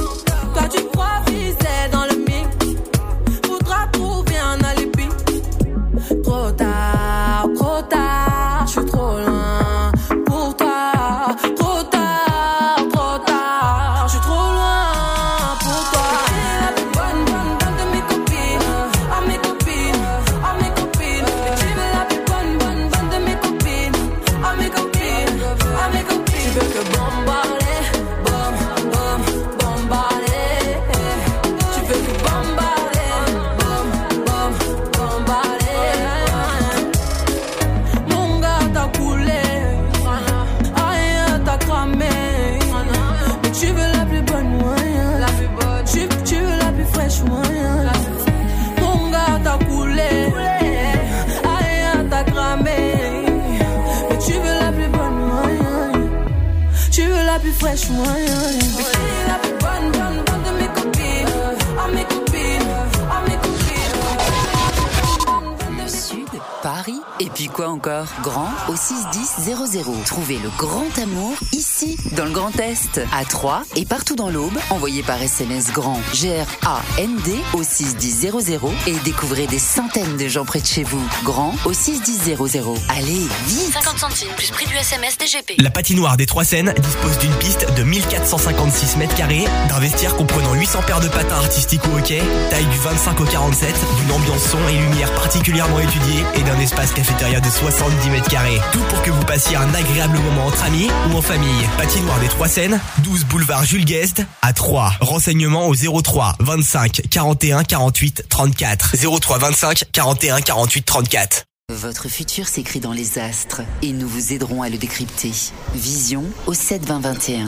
61000. Trouvez le grand amour ici, dans le Grand Est, à Troyes et partout dans l'Aube. Envoyez par SMS grand G-R-A-N-D au 61000 et découvrez des centaines de gens près de chez vous. Grand au 61000. Allez, vite 50 centimes plus prix du SMS DGP. La patinoire des Trois Seines dispose d'une piste de 1456 mètres carrés, d'un vestiaire comprenant 800 paires de patins artistiques ou hockey, taille du 25 au 47, d'une ambiance son et lumière particulièrement étudiée et d'un espace cafétéria de 70 mètres carrés. Tout pour que vous passiez un agréable moment entre amis ou en famille. Patinoire des Trois Seines, 12 boulevard Jules Guest à 3. Renseignements au 03 25 41 48 34. 03 25 41 48 34. Votre futur s'écrit dans les astres et nous vous aiderons à le décrypter. Vision au 7 20 21.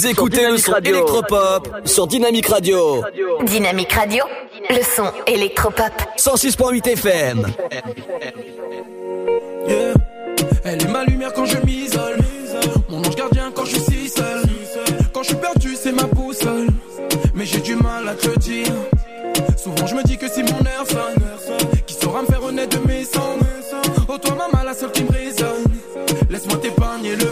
Vous écoutez le son électropop sur Dynamique Radio. Dynamique Radio, le son électropop. 106.8 FM. Yeah. Elle est ma lumière quand je m'isole. Mon ange gardien quand je suis si seul. Quand je suis perdu, c'est ma boussole. Mais j'ai du mal à te dire. Souvent je me dis que si mon air sonne, qui saura me faire honnête de mes cendres. Oh toi maman, la seule qui me résonne. Laisse-moi t'épargner le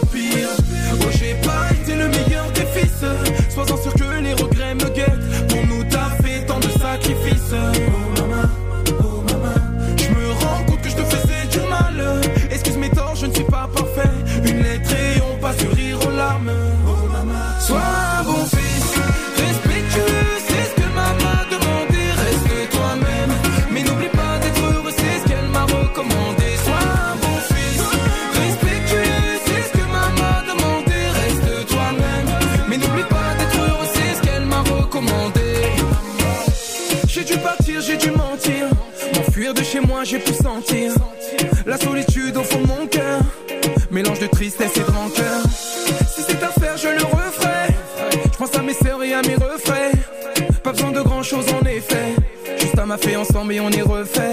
De chez moi, j'ai pu sentir la solitude au fond de mon cœur. Mélange de tristesse et de rancœur. Si c'est à faire, je le referai. Je pense à mes sœurs et à mes refrains. Pas besoin de grand chose en effet. Juste à ma fait ensemble et on y refait.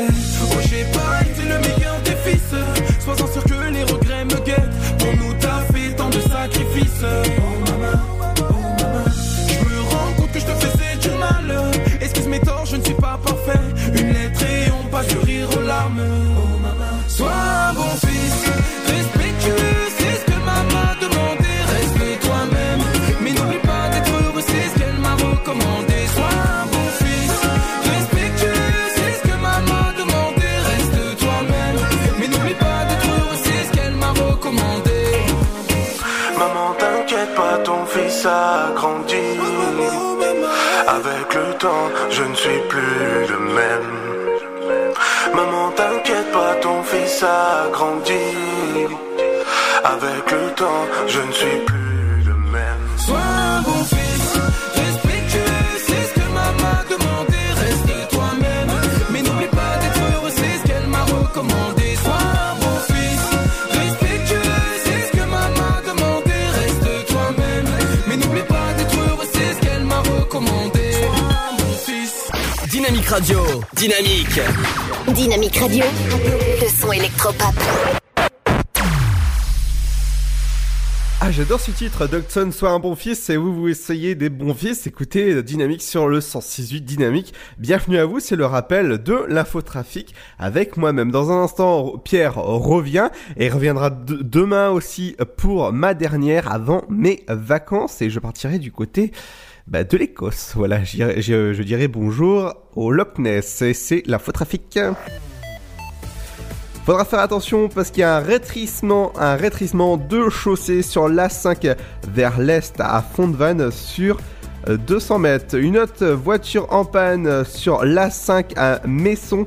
Temps, je ne suis plus le même. Sois un bon fils, respectueux, c'est ce que maman a demandé. Reste toi-même, mais n'oublie pas d'être heureux, c'est ce qu'elle m'a recommandé. Sois un bon fils, respectueux, c'est ce que maman a demandé. Reste toi-même, mais n'oublie pas d'être heureux, c'est ce qu'elle m'a recommandé. Sois un bon fils. Dynamique Radio. Dynamique. Dynamique Radio, le son électropop. J'adore ce titre, Dogson, soit un bon fils, et vous, vous essayez des bons fils, écoutez Dynamique sur le 106.8 Dynamique. Bienvenue à vous, c'est le rappel de l'infotrafic avec moi-même. Dans un instant, Pierre revient, et reviendra de- demain aussi pour ma dernière avant mes vacances, et je partirai du côté bah, de l'Écosse. Voilà, je, dirai bonjour au Loch Ness, et c'est l'infotrafic. Faudra faire attention parce qu'il y a un rétrécissement, un rétrécissement de chaussée sur l'A5 vers l'est à Fondevanne sur euh, 200 mètres. Une autre voiture en panne sur l'A5 à Messon.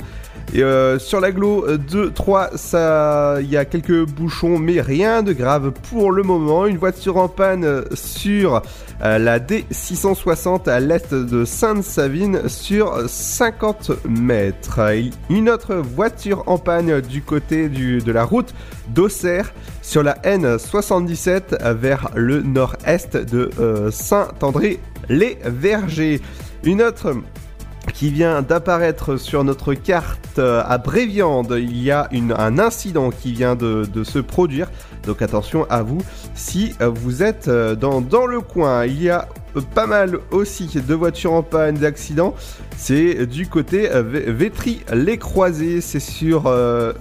Et euh, sur l'aglo 2, 3, ça, il y a quelques bouchons, mais rien de grave pour le moment. Une voiture en panne sur euh, la D660 à l'est de Sainte-Savine sur 50 mètres. Une autre voiture en panne du côté de la route d'Auxerre sur la N77 vers le nord-est de euh, Saint-André-les-Vergers. Une autre qui vient d'apparaître sur notre carte euh, à Bréviande. Il y a un incident qui vient de, se produire. Donc attention à vous si euh, vous êtes euh, dans, le coin. Il y a euh, pas mal aussi de voitures en panne, d'accidents. C'est du côté euh, Vé- Vétry-les-Croisés. C'est sur euh,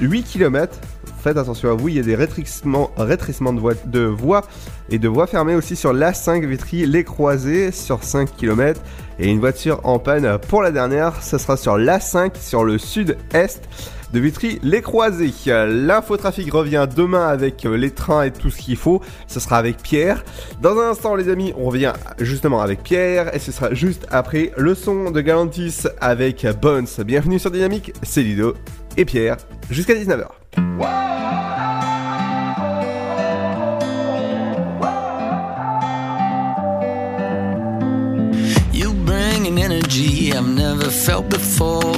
8 km. Faites attention à vous, il y a des rétrécissements, de, voies- et de voies fermées aussi sur l'A5 Vétry les croisés sur 5 km et une voiture en panne pour la dernière, ce sera sur l'A5 sur le sud-est de Vitry les Croisés. L'infotrafic revient demain avec les trains et tout ce qu'il faut. Ce sera avec Pierre. Dans un instant, les amis, on revient justement avec Pierre et ce sera juste après le son de Galantis avec Bones. Bienvenue sur Dynamique, c'est Ludo et Pierre jusqu'à 19h. You bring an energy I've never felt before.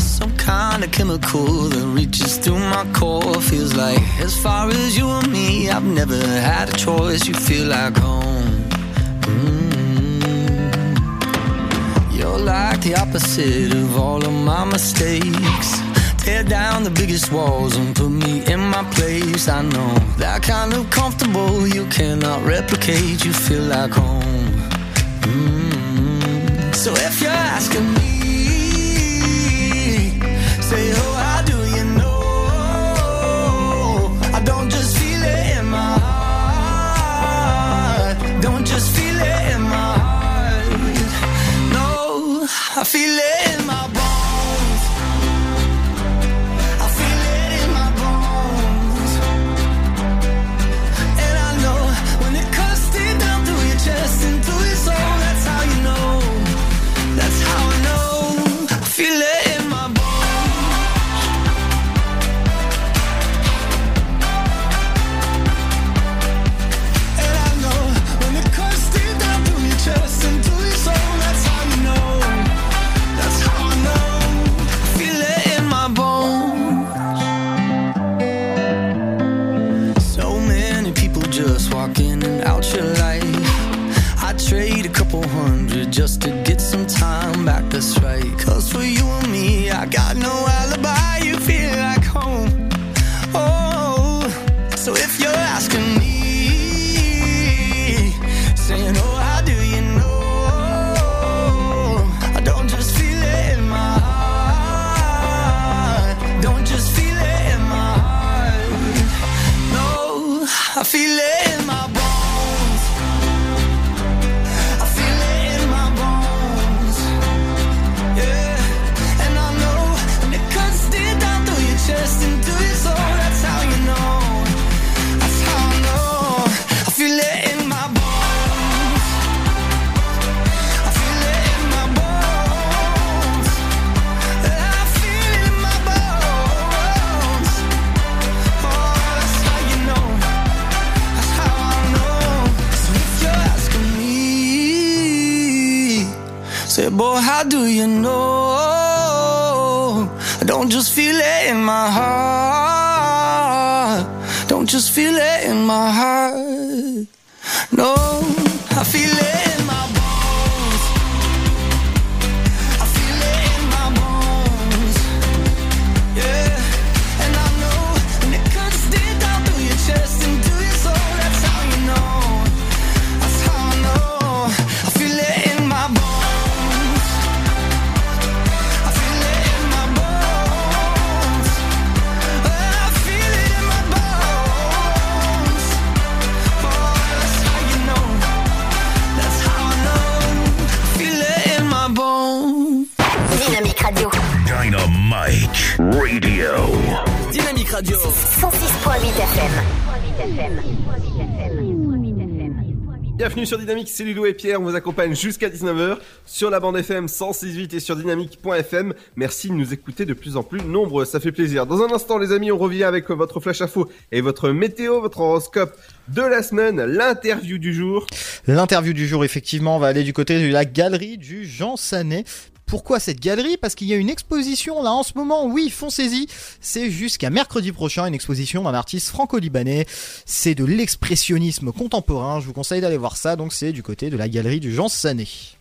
Some kind of chemical that reaches through my core. Feels like as far as you and me, I've never had a choice. You feel like home. Mm. You're like the opposite of all of my mistakes. Tear down the biggest walls and put me in my place. I know that kind of comfortable you cannot replicate. You feel like home. Mm. So if you're asking me, say, oh, how do you know? I don't just feel it in my heart. Don't just feel it in my heart. No, I feel it heart. Don't just feel it in my heart. Bienvenue sur Dynamique, c'est Ludo et Pierre, on vous accompagne jusqu'à 19h sur la bande FM 106.8 et sur dynamique.fm. Merci de nous écouter de plus en plus nombreux, ça fait plaisir. Dans un instant les amis, on revient avec votre flash info et votre météo, votre horoscope de la semaine, l'interview du jour. L'interview du jour, effectivement, va aller du côté de la galerie du Jean Sanet. Pourquoi cette galerie? Parce qu'il y a une exposition là en ce moment, oui, foncez-y. C'est jusqu'à mercredi prochain, une exposition d'un artiste franco-libanais. C'est de l'expressionnisme contemporain, je vous conseille d'aller voir ça, donc c'est du côté de la galerie du Jean Sanet.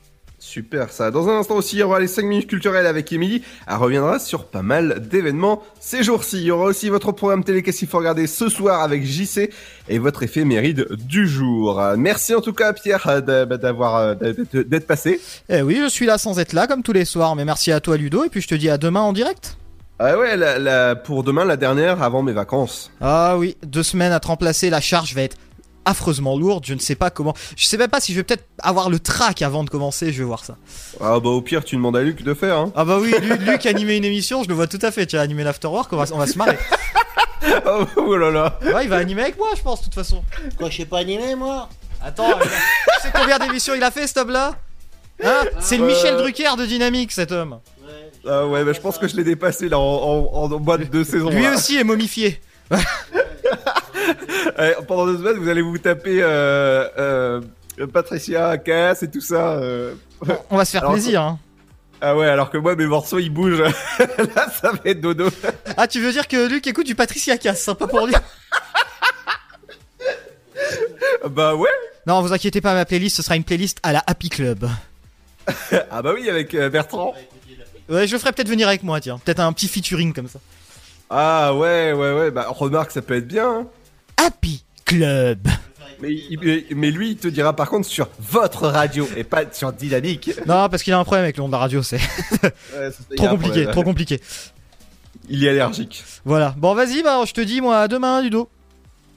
Super ça. Dans un instant aussi, il y aura les 5 minutes culturelles avec Émilie. Elle reviendra sur pas mal d'événements ces jours-ci. Il y aura aussi votre programme télé qu'est-ce qu'il faut regarder ce soir avec JC et votre éphéméride du jour. Merci en tout cas Pierre euh, d'a- d'avoir euh, d'être d'être passé. Eh oui, je suis là sans être là comme tous les soirs, mais merci à toi Ludo, et puis je te dis à demain en direct. Ah ouais, la- la- pour demain la dernière avant mes vacances. Ah oui, deux semaines à te remplacer, la charge va être affreusement lourde. Je ne sais pas comment. Je sais même pas si je vais peut-être avoir le trac avant de commencer. Je vais voir ça. Ah bah au pire, tu demandes à Luc de faire. Hein. Ah bah oui, Lu- Luc animer une émission, je le vois tout à fait. Tu vas animer l'afterwork, on va, on va se marrer. oh, oh là là. Ouais, il va animer avec moi, je pense, de toute façon. Quoi, je sais pas animer, moi? Attends, a- tu sais combien d'émissions il a fait, cet homme-là? Hein? C'est le Euh. Michel Drucker de Dynamique, cet homme. Ah ouais, bah je pense que je l'ai dépassé là en, en, en bas de deux saisons. Lui là. aussi est momifié. Eh, pendant deux semaines, vous allez vous taper euh, euh, Patricia Cass et tout ça. euh. On va se faire Alors, plaisir. Hein. Ah ouais, alors que moi, mes morceaux ils bougent. là, ça va être dodo. Ah, tu veux dire que Luc écoute du Patricia Cass, sympa pour lui. bah ouais. Non, vous inquiétez pas, ma playlist, ce sera une playlist à la Happy Club. ah bah oui, avec euh, Bertrand. Ouais, je le ferai peut-être venir avec moi, tiens. Peut-être un petit featuring comme ça. Ah ouais, ouais, ouais. Bah remarque, ça peut être bien. hein. Happy Club. Mais, il- mais, mais lui, il te dira par contre sur votre radio et pas sur Dynamique. Non, parce qu'il a un problème avec le nom de la radio, c'est Ouais, trop compliqué, problème. trop compliqué. Il est allergique. Voilà. Bon, vas-y, bah, je te dis, moi, à demain, Ludo.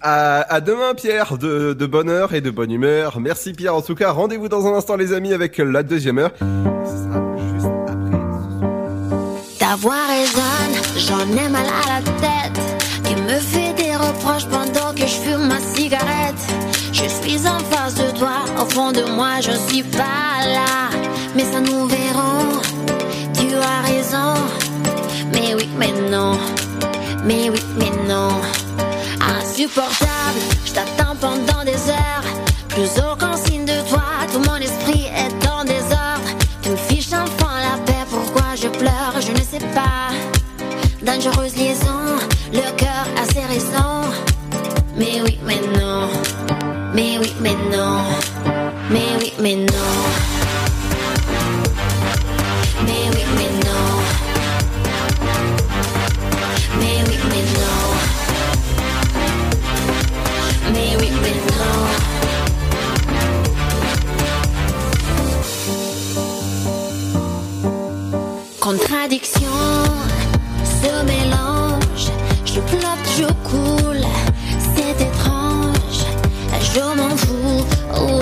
À, à demain Pierre, de, de bonne heure et de bonne humeur. Merci Pierre en tout cas. Rendez-vous dans un instant les amis avec la deuxième heure. Ce sera juste après. Ta voix résonne, j'en ai mal à la tête. Tu me fais des reproches pendant que je fume ma cigarette. Je suis en face de toi, au fond de moi je suis pas là. Mais ça nous verrons, tu as raison. Mais oui, mais non, mais oui, mais non. Insupportable, je t'attends pendant des heures. Plus aucun signe de toi, tout mon esprit est en désordre. Tu me fiches enfin la paix, pourquoi je pleure, je ne sais pas. Dangereuse Mais oui, mais non, mais oui, mais non, mais oui, mais non. Mais oui, mais non. Mais oui, mais non. Mais oui, mais non. Contradiction,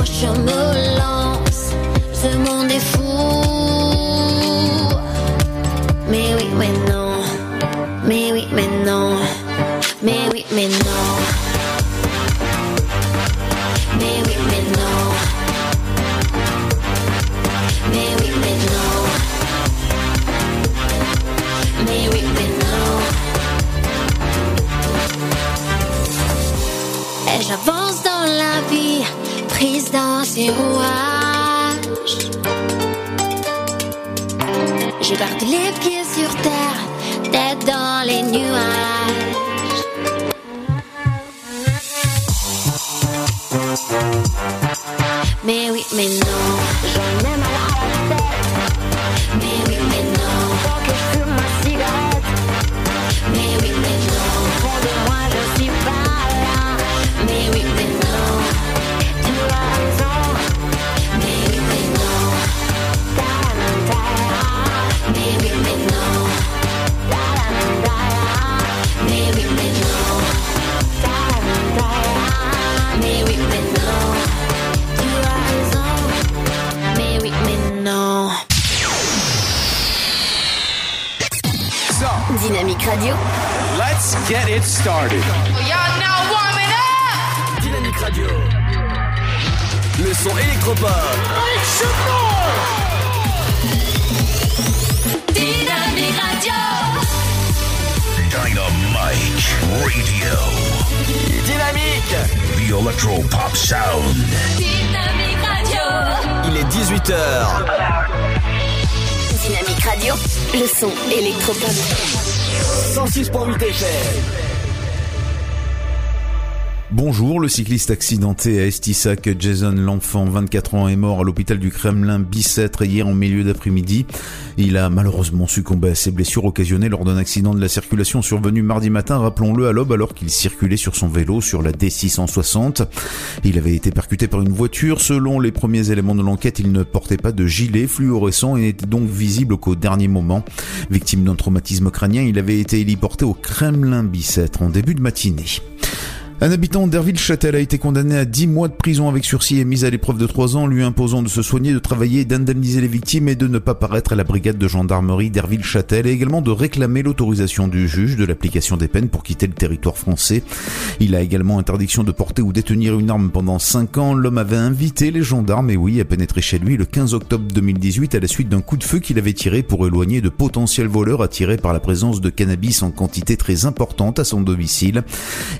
oh, je me dans ses rouages. Je garde les pieds sur terre, tête dans les nuages. Mais oui, mais non, get it started. Y'all now warming up. Dynamique Radio. Le son électropop. Dynamique Radio. Dynamite Radio. Dynamique. The Electro Pop Sound. Dynamique Radio. Il est 18h. Dynamique Radio. Le son électropop. 106.8 FM. Bonjour, le cycliste accidenté à Estissac, Jason L'Enfant, 24 ans, est mort à l'hôpital du Kremlin Bicêtre hier en milieu d'après-midi. Il a malheureusement succombé à ses blessures occasionnées lors d'un accident de la circulation survenu mardi matin, rappelons-le, à l'aube alors qu'il circulait sur son vélo sur la D660. Il avait été percuté par une voiture. Selon les premiers éléments de l'enquête, il ne portait pas de gilet fluorescent et n'était donc visible qu'au dernier moment. Victime d'un traumatisme crânien, il avait été héliporté au Kremlin Bicêtre en début de matinée. Un habitant d'Herville-Châtel a été condamné à 10 mois de prison avec sursis et mise à l'épreuve de 3 ans, lui imposant de se soigner, de travailler, d'indemniser les victimes et de ne pas paraître à la brigade de gendarmerie d'Herville-Châtel et également de réclamer l'autorisation du juge de l'application des peines pour quitter le territoire français. Il a également interdiction de porter ou détenir une arme pendant 5 ans. L'homme avait invité les gendarmes, et oui, à pénétrer chez lui le 15 octobre 2018 à la suite d'un coup de feu qu'il avait tiré pour éloigner de potentiels voleurs attirés par la présence de cannabis en quantité très importante à son domicile.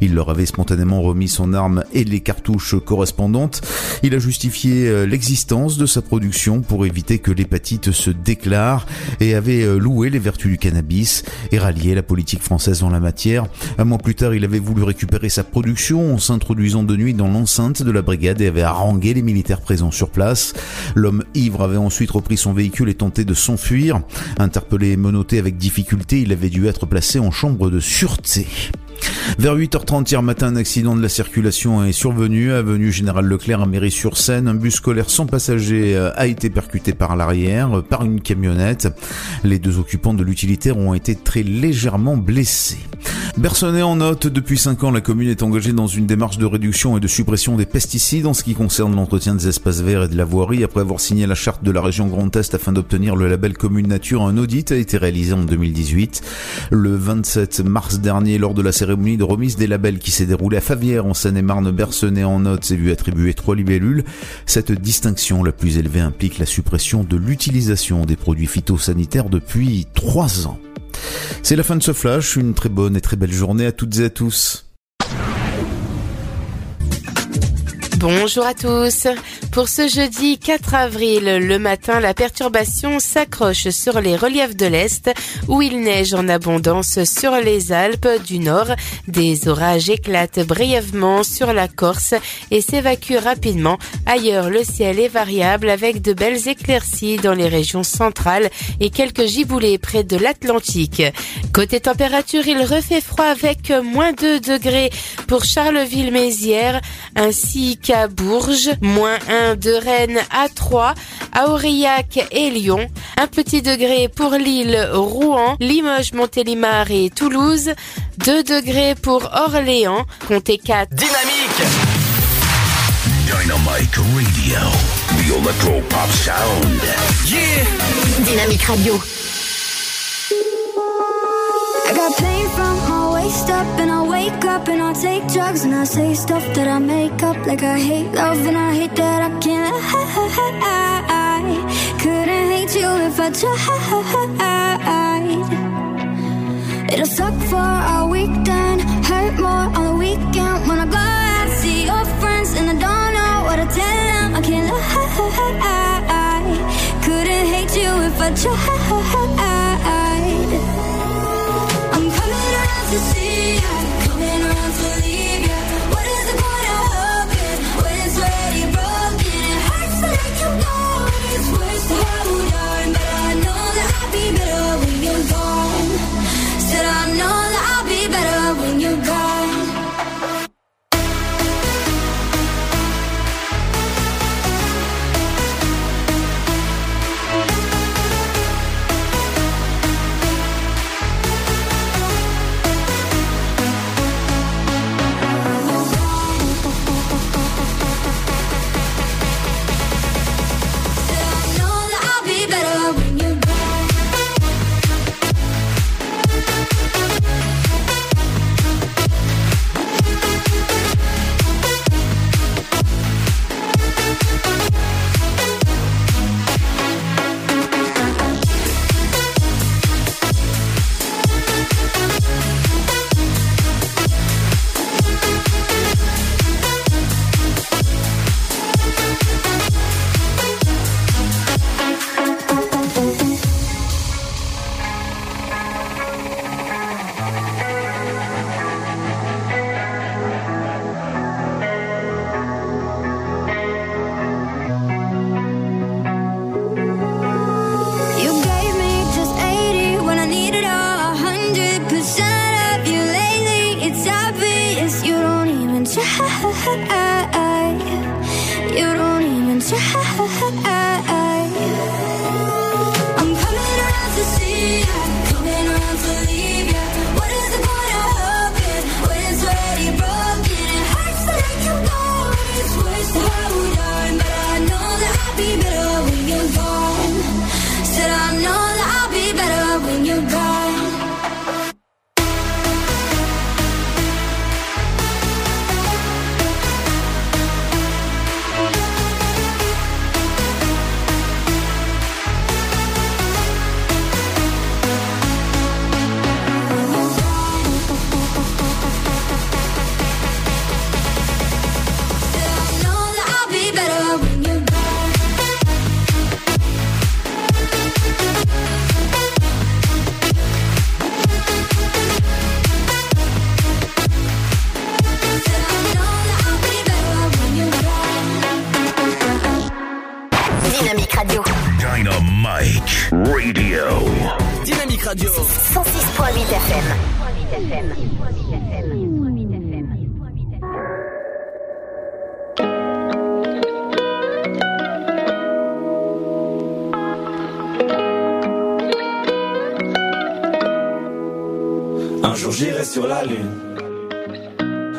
Il leur avait spontanément remis son arme et les cartouches correspondantes. Il a justifié euh, l'existence de sa production pour éviter que l'hépatite se déclare et avait euh, loué les vertus du cannabis et rallié la politique française en la matière. Un mois plus tard, il avait voulu récupérer sa production en s'introduisant de nuit dans l'enceinte de la brigade et avait harangué les militaires présents sur place. L'homme ivre avait ensuite repris son véhicule et tenté de s'enfuir. Interpellé et menotté avec difficulté, il avait dû être placé en chambre de sûreté. Vers 8h30 hier matin, un accident de la circulation est survenu. Avenue Général Leclerc à Mairie-sur-Seine. Un bus scolaire sans passager euh, a été percuté par l'arrière, euh, par une camionnette. Les deux occupants de l'utilitaire ont été très légèrement blessés. Bersonnet en note, depuis 5 ans, la commune est engagée dans une démarche de réduction et de suppression des pesticides en ce qui concerne l'entretien des espaces verts et de la voirie. Après avoir signé la charte de la région Grand Est afin d'obtenir le label Commune Nature, un audit a été réalisé en 2018. Le 27 mars dernier, lors de la cérémonie de remise des labels qui s'est déroulée à Favière en Seine-et-Marne, Bersonnet en note s'est vu attribuer trois libellules. Cette distinction la plus élevée implique la suppression de l'utilisation des produits phytosanitaires depuis 3 ans. C'est la fin de ce flash, une très bonne et très belle journée à toutes et à tous. Bonjour à tous. Pour ce jeudi 4 avril, le matin, la perturbation s'accroche sur les reliefs de l'Est où il neige en abondance sur les Alpes du Nord. Des orages éclatent brièvement sur la Corse et s'évacuent rapidement. Ailleurs, le ciel est variable avec de belles éclaircies dans les régions centrales et quelques giboulées près de l'Atlantique. Côté température, il refait froid avec moins 2 degrés pour Charleville-Mézières ainsi qu'à Bourges, moins 1 de Rennes à 3, à Aurillac et Lyon, un petit degré pour Lille, Rouen, Limoges, Montélimar et Toulouse, 2 degrés pour Orléans, comptez 4. Dynamique Dynamic Radio. The Electro Pop Sound. Yeah! Dynamique Radio. I got pain from my waist up and I wake up and I take drugs and I say stuff that I make up like I hate love and I hate that I can't I Couldn't hate you if I tried. It'll suck for a weekend, hurt more on the weekend when I go out see your friends and I don't know what to tell them. I can't lie. Couldn't hate you if I tried.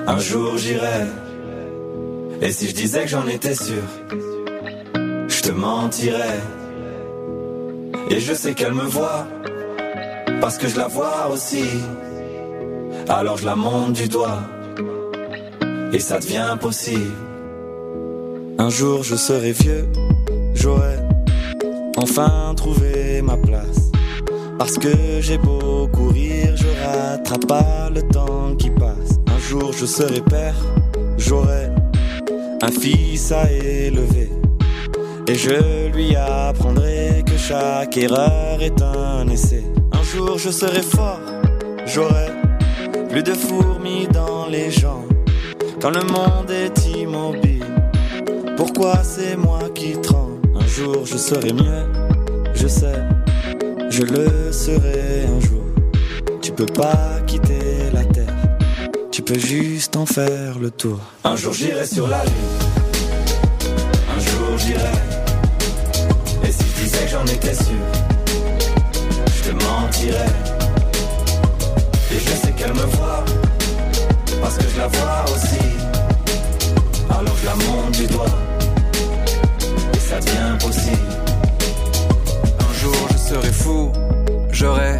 Un jour j'irai. Et si je disais que j'en étais sûr, je te mentirais. Et je sais qu'elle me voit, parce que je la vois aussi. Alors je la monte du doigt, et ça devient possible. Un jour je serai vieux, j'aurai enfin trouvé ma place. Parce que j'ai beau courir, je rattrape pas le temps qui passe. Un jour je serai père, j'aurai un fils à élever. Et je lui apprendrai que chaque erreur est un essai. Un jour je serai fort, j'aurai plus de fourmis dans les jambes. Quand le monde est immobile, pourquoi c'est moi qui tremble? Un jour je serai mieux, je sais, je le serai un jour. Tu peux pas quitter la terre, tu peux juste en faire le tour. Un jour j'irai sur la lune, un jour j'irai. Et si je disais que j'en étais sûr, je te mentirais. Et je sais qu'elle me voit, parce que je la vois aussi. Alors je la monte du doigt, et ça devient possible. Fou, j'aurai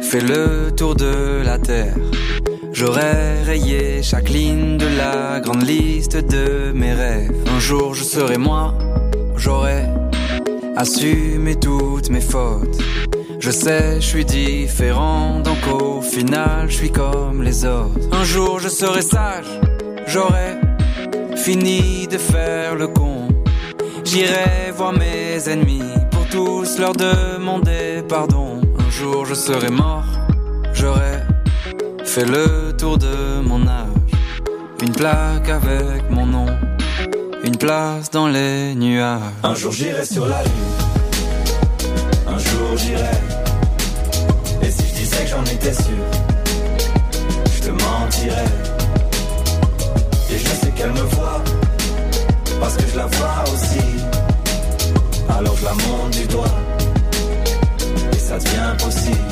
fait le tour de la terre. J'aurai rayé chaque ligne de la grande liste de mes rêves. Un jour je serai moi, j'aurai assumé toutes mes fautes. Je sais, je suis différent, donc au final, je suis comme les autres. Un jour je serai sage, j'aurai fini de faire le con. J'irai voir mes ennemis tous leur demander pardon. Un jour je serai mort, j'aurai fait le tour de mon âge. Une plaque avec mon nom, une place dans les nuages. Un jour j'irai sur la lune, un jour j'irai. Et si je disais que j'en étais sûr, je te mentirais. Et je sais qu'elle me voit, parce que je la vois. Alors je du doigt, et ça devient possible.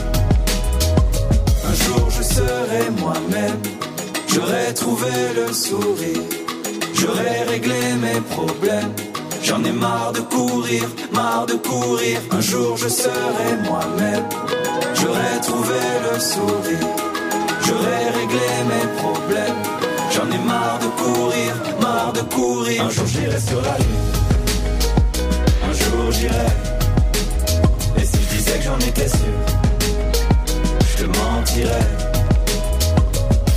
Un jour je serai moi-même, j'aurai trouvé le sourire, j'aurai réglé mes problèmes. J'en ai marre de courir, marre de courir. Un jour je serai moi-même, j'aurai trouvé le sourire, j'aurai réglé mes problèmes. J'en ai marre de courir, marre de courir. Un jour j'irai sur la lune, Et si je disais que j'en étais sûr, je te mentirais.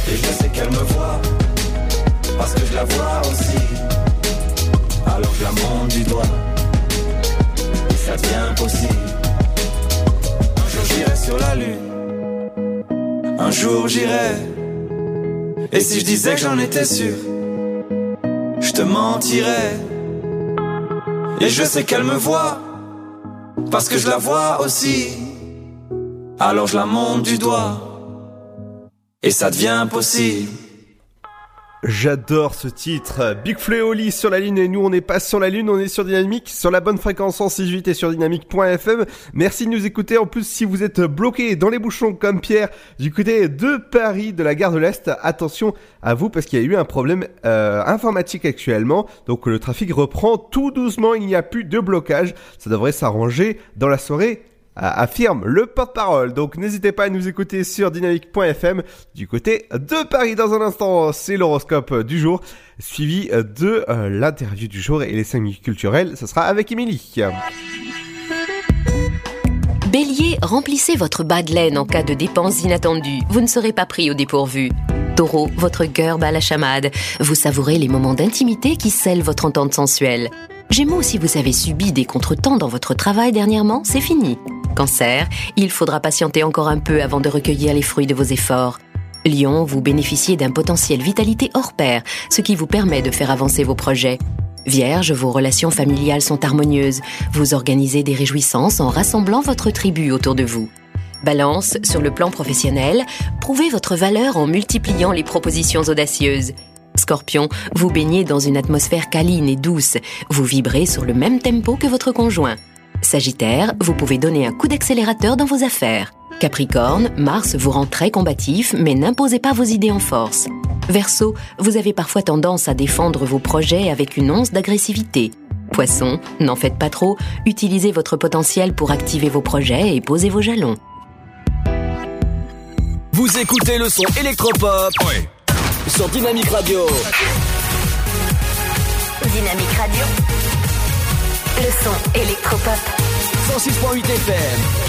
Et je sais qu'elle me voit, parce que je la vois aussi. Alors je la monte du doigt, et ça devient possible. Un jour j'irai sur la lune, un jour j'irai. Et si je disais que j'en étais sûr, je te mentirais. Et je sais qu'elle me voit, parce que je la vois aussi. Alors je la monte du doigt, et ça devient possible. J'adore ce titre. Big Fleoli sur la ligne et nous on n'est pas sur la lune, on est sur Dynamique, sur la bonne fréquence 168 et sur dynamique.fm. Merci de nous écouter. En plus, si vous êtes bloqué dans les bouchons comme Pierre du côté de Paris, de la gare de l'Est, attention à vous parce qu'il y a eu un problème euh, informatique actuellement. Donc le trafic reprend tout doucement, il n'y a plus de blocage. Ça devrait s'arranger dans la soirée affirme le porte-parole. Donc n'hésitez pas à nous écouter sur dynamique.fm du côté de Paris. Dans un instant, c'est l'horoscope du jour, suivi de euh, l'interview du jour et les 5 minutes culturelles. Ce sera avec Émilie. Bélier, remplissez votre bas de laine en cas de dépenses inattendues. Vous ne serez pas pris au dépourvu. Taureau, votre cœur bat la chamade. Vous savourez les moments d'intimité qui scellent votre entente sensuelle. Gémeaux, si vous avez subi des contretemps dans votre travail dernièrement, c'est fini. Cancer, il faudra patienter encore un peu avant de recueillir les fruits de vos efforts. Lion, vous bénéficiez d'un potentiel vitalité hors pair, ce qui vous permet de faire avancer vos projets. Vierge, vos relations familiales sont harmonieuses. Vous organisez des réjouissances en rassemblant votre tribu autour de vous. Balance, sur le plan professionnel, prouvez votre valeur en multipliant les propositions audacieuses. Scorpion, vous baignez dans une atmosphère câline et douce. Vous vibrez sur le même tempo que votre conjoint. Sagittaire, vous pouvez donner un coup d'accélérateur dans vos affaires. Capricorne, Mars vous rend très combatif, mais n'imposez pas vos idées en force. Verseau, vous avez parfois tendance à défendre vos projets avec une once d'agressivité. Poisson, n'en faites pas trop, utilisez votre potentiel pour activer vos projets et poser vos jalons. Vous écoutez le son électropop sur Dynamique Radio. Dynamique Radio. Le son électropop. 106.8 FM.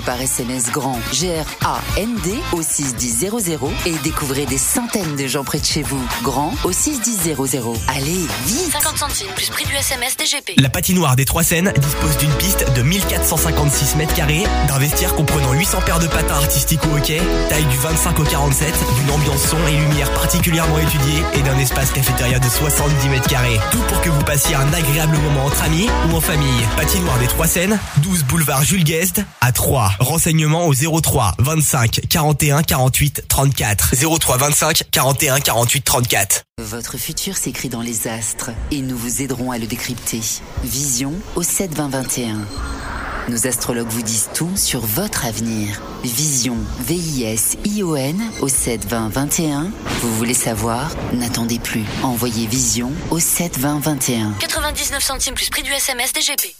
Envoyez par SMS grand G-R-A-N-D au 61000 et découvrez des centaines de gens près de chez vous. Grand au 61000. Allez, vite 50 centimes plus prix du SMS DGP. La patinoire des Trois Seines dispose d'une piste de 1456 mètres carrés, d'un vestiaire comprenant 800 paires de patins artistiques au hockey, taille du 25 au 47, d'une ambiance son et lumière particulièrement étudiée et d'un espace cafétéria de 70 mètres carrés. Tout pour que vous passiez un agréable moment entre amis ou en famille. Patinoire des Trois Seines, 12 boulevard Jules Guest à 3. Renseignements au 03 25 41 48 34. 03 25 41 48 34. Votre futur s'écrit dans les astres et nous vous aiderons à le décrypter. Vision au 7 20 21. Nos astrologues vous disent tout sur votre avenir. Vision, V-I-S-I-O-N au 7 20 21. Vous voulez savoir? N'attendez plus. Envoyez Vision au 7 20 21. 99 centimes plus prix du SMS DGP.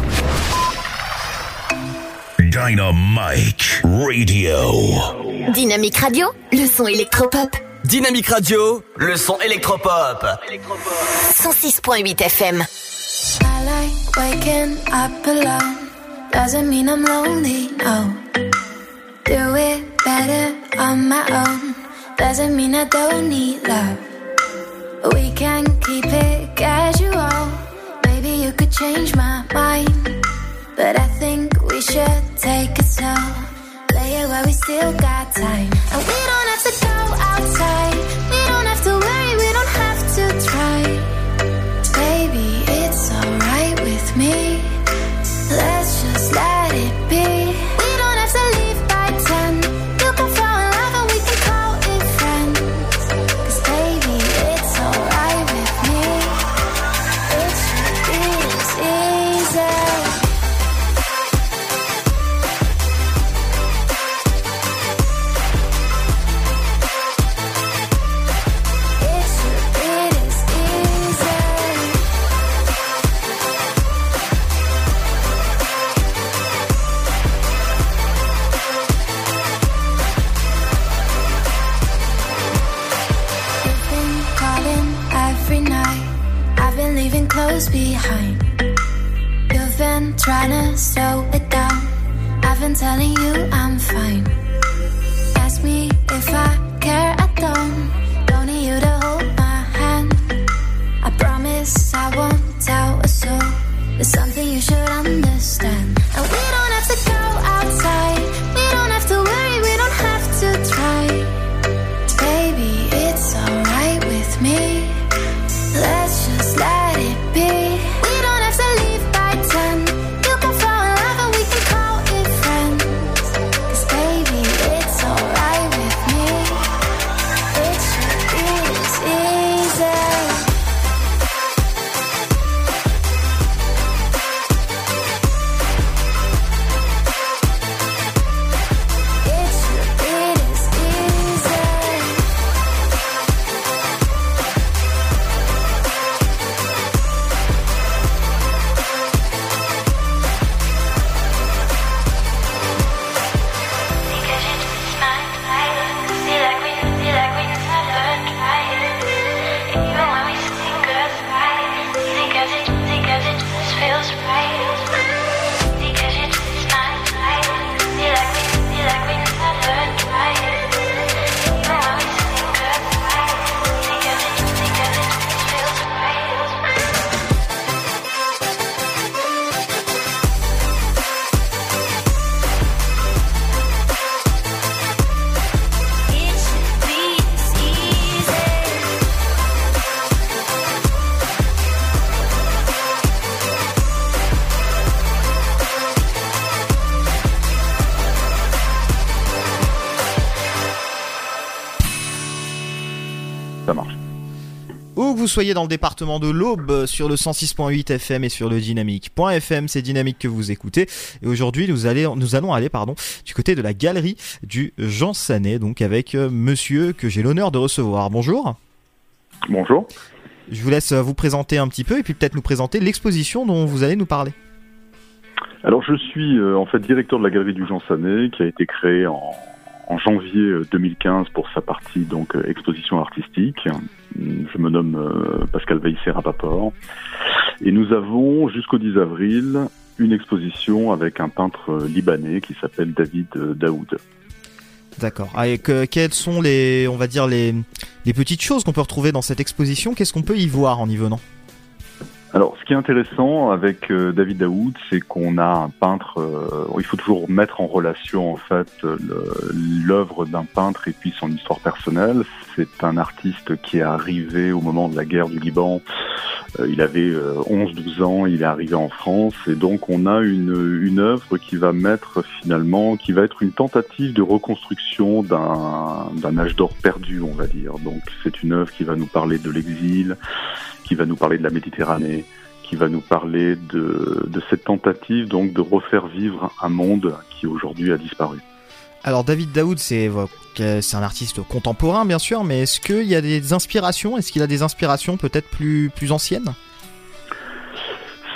Dynamite Radio. Dynamique Radio. Le son électropop. Dynamique Radio, le son électropop. 106.8 FM. I like waking up alone. Doesn't mean I'm lonely, no. Do it better on my own. Doesn't mean I don't need love. We can keep it casual. Maybe you could change my mind. But I think we should take it slow. Play it while we still got time. And we don't have to go outside. Vous soyez dans le département de l'Aube, sur le 106.8 FM et sur le dynamique.fm, c'est Dynamique que vous écoutez. Et aujourd'hui, nous, allons aller pardon, du côté de la galerie du Jean Sanet, donc avec euh, monsieur que j'ai l'honneur de recevoir. Bonjour. Bonjour. Je vous laisse euh, vous présenter un petit peu et puis peut-être nous présenter l'exposition dont vous allez nous parler. Alors je suis euh, en fait directeur de la galerie du Jean Sanet qui a été créée en, en janvier euh, 2015 pour sa partie donc euh, exposition artistique. Je me nomme euh, Pascal Veisser Rapaport et nous avons jusqu'au 10 avril une exposition avec un peintre euh, libanais qui s'appelle David euh, Daoud. D'accord. Ah, quelles sont les, on va dire les, les petites choses qu'on peut retrouver dans cette exposition? Qu'est-ce qu'on peut y voir en y venant? Alors, ce qui est intéressant avec euh, David Daoud, c'est qu'on a un peintre. euh, il faut toujours mettre en relation en fait l'œuvre d'un peintre et puis son histoire personnelle. C'est un artiste qui est arrivé au moment de la guerre du Liban. Euh, il avait euh, 11-12 ans, il est arrivé en France et donc on a une, une œuvre qui va mettre finalement, qui va être une tentative de reconstruction d'un âge d'or perdu, on va dire. Donc c'est une œuvre qui va nous parler de l'exil, qui va nous parler de la Méditerranée, qui va nous parler de, de cette tentative donc de refaire vivre un monde qui aujourd'hui a disparu. Alors David Daoud, c'est euh, c'est un artiste contemporain bien sûr, mais est-ce qu'il y a des inspirations? Est-ce qu'il a des inspirations peut-être plus plus anciennes?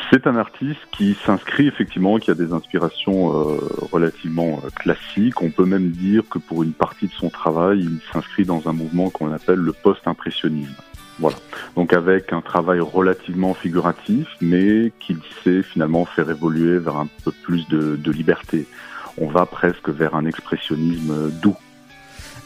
C'est un artiste qui s'inscrit effectivement, qui a des inspirations euh, relativement euh, classiques. On peut même dire que pour une partie de son travail, il s'inscrit dans un mouvement qu'on appelle le post-impressionnisme. Voilà. Donc avec un travail relativement figuratif, mais qu'il sait finalement faire évoluer vers un peu plus de, de liberté. On va presque vers un expressionnisme doux.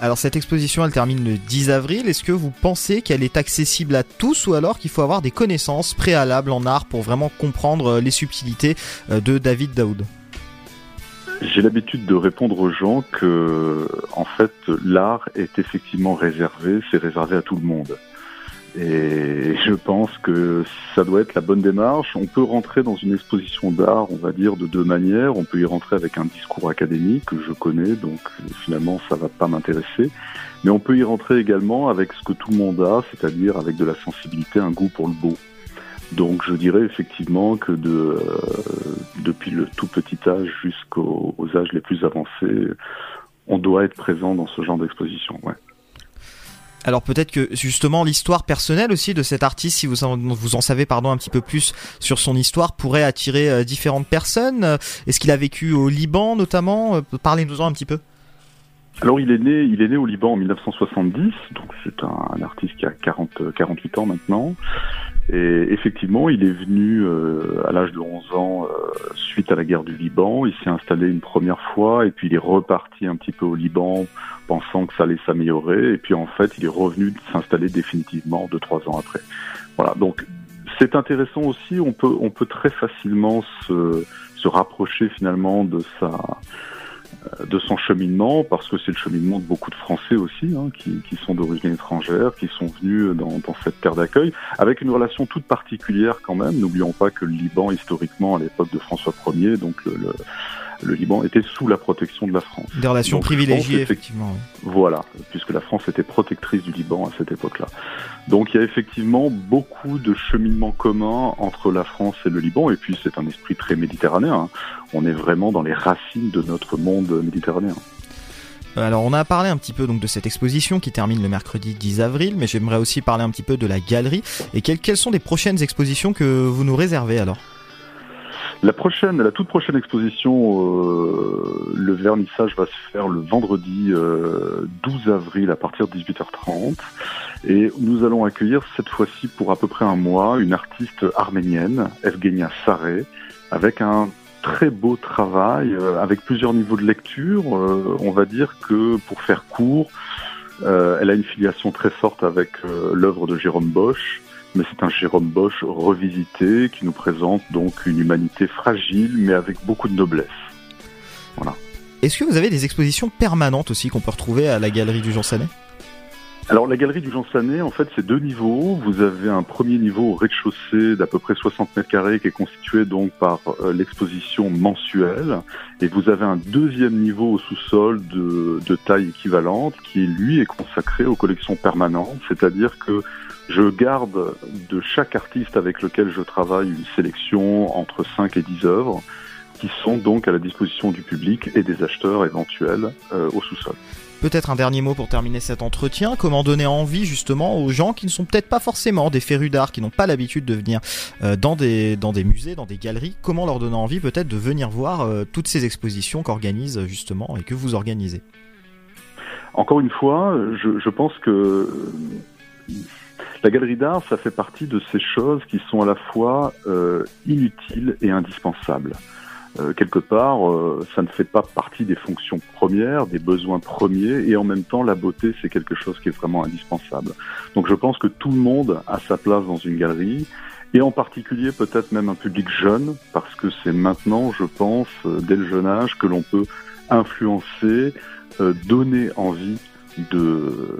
Alors cette exposition elle termine le 10 avril, est-ce que vous pensez qu'elle est accessible à tous ou alors qu'il faut avoir des connaissances préalables en art pour vraiment comprendre euh, les subtilités euh, de David Daoud? J'ai l'habitude de répondre aux gens que, en fait, l'art est effectivement réservé, c'est réservé à tout le monde. Et je pense que ça doit être la bonne démarche. On peut rentrer dans une exposition d'art, on va dire, de deux manières. On peut y rentrer avec un discours académique que je connais, donc finalement ça va pas m'intéresser. Mais on peut y rentrer également avec ce que tout le monde a, c'est-à-dire avec de la sensibilité, un goût pour le beau. Donc je dirais effectivement que de, euh, depuis le tout petit âge jusqu'aux aux âges les plus avancés, on doit être présent dans ce genre d'exposition. Ouais. Alors peut-être que justement l'histoire personnelle aussi de cet artiste, si vous en, savez pardon un petit peu plus sur son histoire, pourrait attirer euh, différentes personnes. Euh, Est-ce qu'il a vécu au Liban notamment? Euh, Parlez-nous-en un petit peu. Alors il est né, il est né au Liban en 1970, donc c'est un, artiste qui a 40, euh, 48 ans maintenant. Et effectivement, il est venu euh, à l'âge de 11 ans euh, suite à la guerre du Liban. Il s'est installé une première fois et puis il est reparti un petit peu au Liban pensant que ça allait s'améliorer. Et puis en fait, il est revenu s'installer définitivement deux trois ans après. Voilà. Donc c'est intéressant aussi. On peut on peut très facilement se se rapprocher finalement de sa de son cheminement, parce que c'est le cheminement de beaucoup de Français aussi, hein, qui, qui sont d'origine étrangère, qui sont venus dans, dans cette terre d'accueil, avec une relation toute particulière quand même. N'oublions pas que le Liban, historiquement, à l'époque de François Ier, donc le, le, le Liban était sous la protection de la France. Des relations Donc, privilégiées effectivement. oui. voilà, puisque la France était protectrice du Liban à cette époque-là. Donc il y a effectivement beaucoup de cheminements communs entre la France et le Liban, et puis c'est un esprit très méditerranéen. hein. On est vraiment dans les racines de notre monde méditerranéen. Euh, Alors on a parlé un petit peu donc de cette exposition qui termine le mercredi 10 avril, mais j'aimerais aussi parler un petit peu de la galerie et quelles, quelles sont les prochaines expositions que vous nous réservez alors? La prochaine, la toute prochaine exposition, euh, le vernissage va se faire le vendredi euh, 12 avril à partir de 18h30. Et nous allons accueillir cette fois-ci pour à peu près un mois une artiste arménienne, Evgenia Saré, avec un très beau travail, euh, avec plusieurs niveaux de lecture. Euh, on va dire que pour faire court, euh, elle a une filiation très forte avec euh, l'œuvre de Jérôme Bosch, mais c'est un Jérôme Bosch revisité qui nous présente donc une humanité fragile mais avec beaucoup de noblesse. Voilà. Est-ce que vous avez des expositions permanentes aussi qu'on peut retrouver à la galerie du Jean Sanet? Alors la galerie du Jean Sanet, en fait, c'est deux niveaux. Vous avez un premier niveau au rez-de-chaussée d'à peu près 60 mètres carrés qui est constitué donc par euh, l'exposition mensuelle. Et vous avez un deuxième niveau au sous-sol de, de taille équivalente qui, lui, est consacré aux collections permanentes. C'est-à-dire que je garde de chaque artiste avec lequel je travaille une sélection entre 5 et 10 œuvres qui sont donc à la disposition du public et des acheteurs éventuels euh, au sous-sol. Peut-être un dernier mot pour terminer cet entretien. Comment donner envie justement aux gens qui ne sont peut-être pas forcément des férus d'art, qui n'ont pas l'habitude de venir euh, dans, des, dans des musées, dans des galeries, comment leur donner envie peut-être de venir voir euh, toutes ces expositions qu'organise justement et que vous organisez? Encore une fois, je, je pense que la galerie d'art, ça fait partie de ces choses qui sont à la fois euh, inutiles et indispensables. Euh, quelque part, euh, ça ne fait pas partie des fonctions premières, des besoins premiers, et en même temps, la beauté, c'est quelque chose qui est vraiment indispensable. Donc je pense que tout le monde a sa place dans une galerie, et en particulier peut-être même un public jeune, parce que c'est maintenant, je pense, euh, dès le jeune âge, que l'on peut influencer, euh, donner envie de,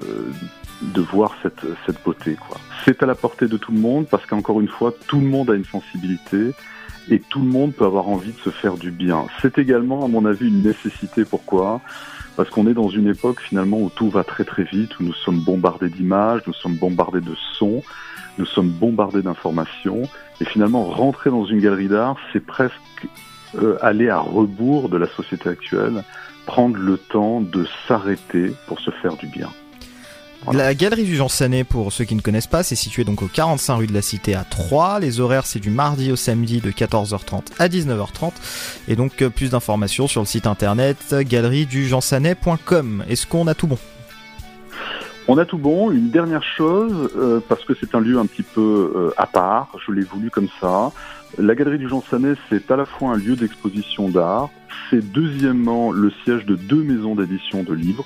de voir cette, cette beauté. quoi. C'est à la portée de tout le monde, parce qu'encore une fois, tout le monde a une sensibilité, et tout le monde peut avoir envie de se faire du bien. C'est également, à mon avis, une nécessité. Pourquoi? Parce qu'on est dans une époque finalement où tout va très très vite, où nous sommes bombardés d'images, nous sommes bombardés de sons, nous sommes bombardés d'informations, et finalement rentrer dans une galerie d'art, c'est presque euh, aller à rebours de la société actuelle, prendre le temps de s'arrêter pour se faire du bien. La galerie du Jean Sanet, pour ceux qui ne connaissent pas, c'est situé donc au 45 rue de la Cité à 3. Les horaires, c'est du mardi au samedi de 14h30 à 19h30. Et donc, euh, plus d'informations sur le site internet euh, galeriedujeansanet.com. Est-ce qu'on a tout bon? On a tout bon. Une dernière chose, euh, parce que c'est un lieu un petit peu euh, à part, je l'ai voulu comme ça. La Galerie du Jean Sanet, c'est à la fois un lieu d'exposition d'art, c'est deuxièmement le siège de deux maisons d'édition de livres,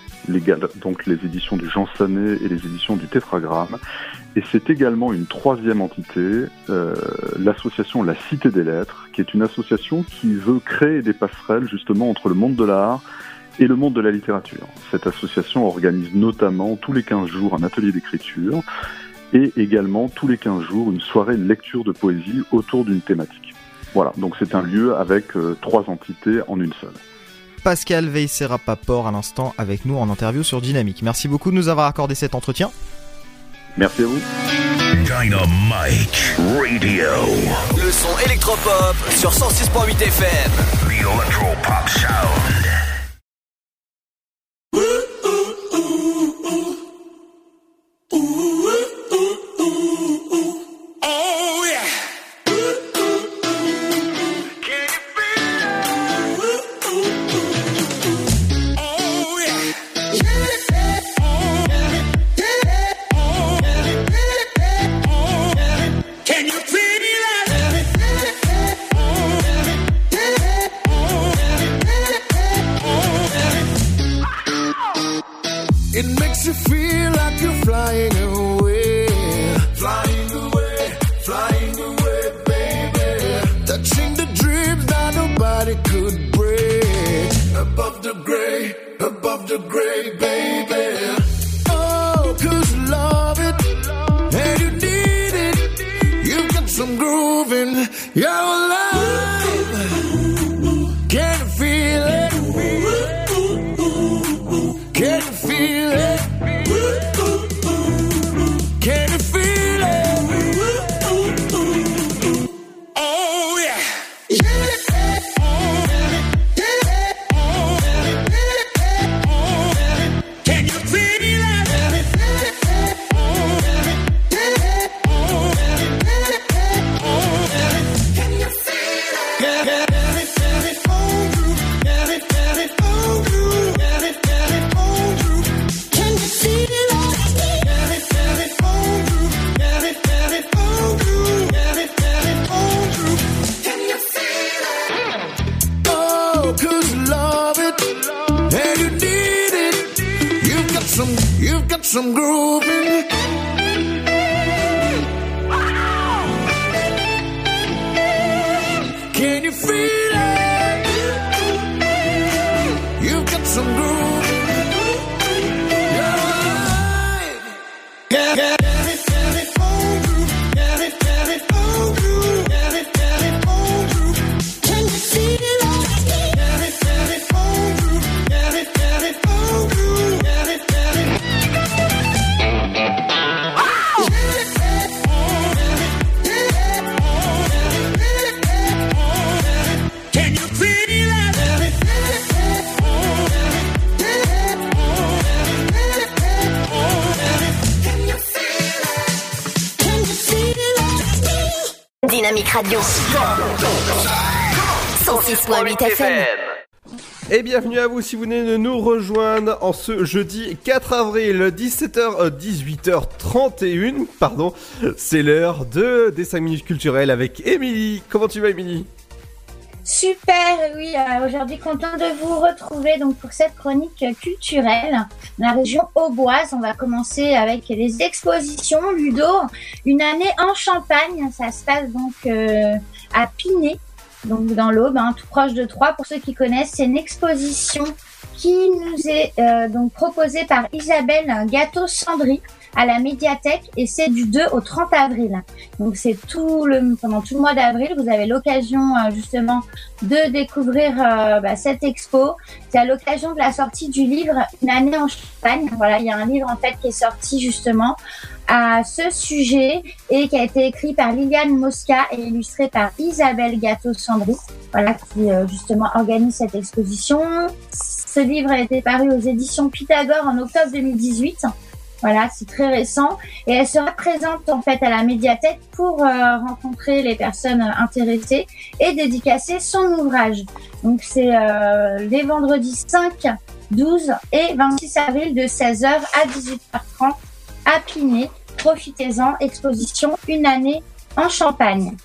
donc les éditions du Jean Sanet et les éditions du Tétragramme. Et c'est également une troisième entité, euh, l'association La Cité des Lettres, qui est une association qui veut créer des passerelles justement entre le monde de l'art et le monde de la littérature. Cette association organise notamment tous les 15 jours un atelier d'écriture et également tous les 15 jours une soirée de lecture de poésie autour d'une thématique. Voilà, donc c'est un lieu avec euh, trois entités en une seule. Pascal Veissera-Paport à l'instant avec nous en interview sur Dynamique. Merci beaucoup de nous avoir accordé cet entretien. Merci à vous. Dynamite Radio. Le son électropop sur 106.8 FM. The Electropop Sound. The gray, above the gray, baby. Oh, cause you love it, and you need it. You've got some grooving, you're alive. Bienvenue à vous si vous venez de nous rejoindre en ce jeudi 4 avril 17h euh, 18h31 pardon c'est l'heure de des 5 minutes culturelles avec Émilie comment tu vas Émilie? Super, oui, euh, aujourd'hui content de vous retrouver donc pour cette chronique culturelle la région Auboise. On va commencer avec les expositions Ludo, une année en Champagne. Ça se passe donc euh, à Pinet, donc dans l'Aube, hein, tout proche de Troyes. Pour ceux qui connaissent, c'est une exposition qui nous est euh, donc proposée par Isabelle Gâteau-Sandry à la médiathèque et c'est du 2 au 30 avril. Donc c'est tout le pendant tout le mois d'avril, vous avez l'occasion euh, justement de découvrir euh, bah, cette expo. C'est à l'occasion de la sortie du livre Une année en Champagne. Voilà, il y a un livre en fait qui est sorti justement à ce sujet et qui a été écrit par Liliane Mosca et illustré par Isabelle Gâteau-Sandry, voilà, qui euh, justement organise cette exposition. Ce livre a été paru aux éditions Pythagore en octobre 2018. Voilà, c'est très récent. Et elle sera présente en fait à la médiathèque pour euh, rencontrer les personnes intéressées et dédicacer son ouvrage. Donc c'est euh, les vendredis 5, 12 et 26 avril de 16h à 18h30 Pinet. Profitez-en, exposition une année en Champagne.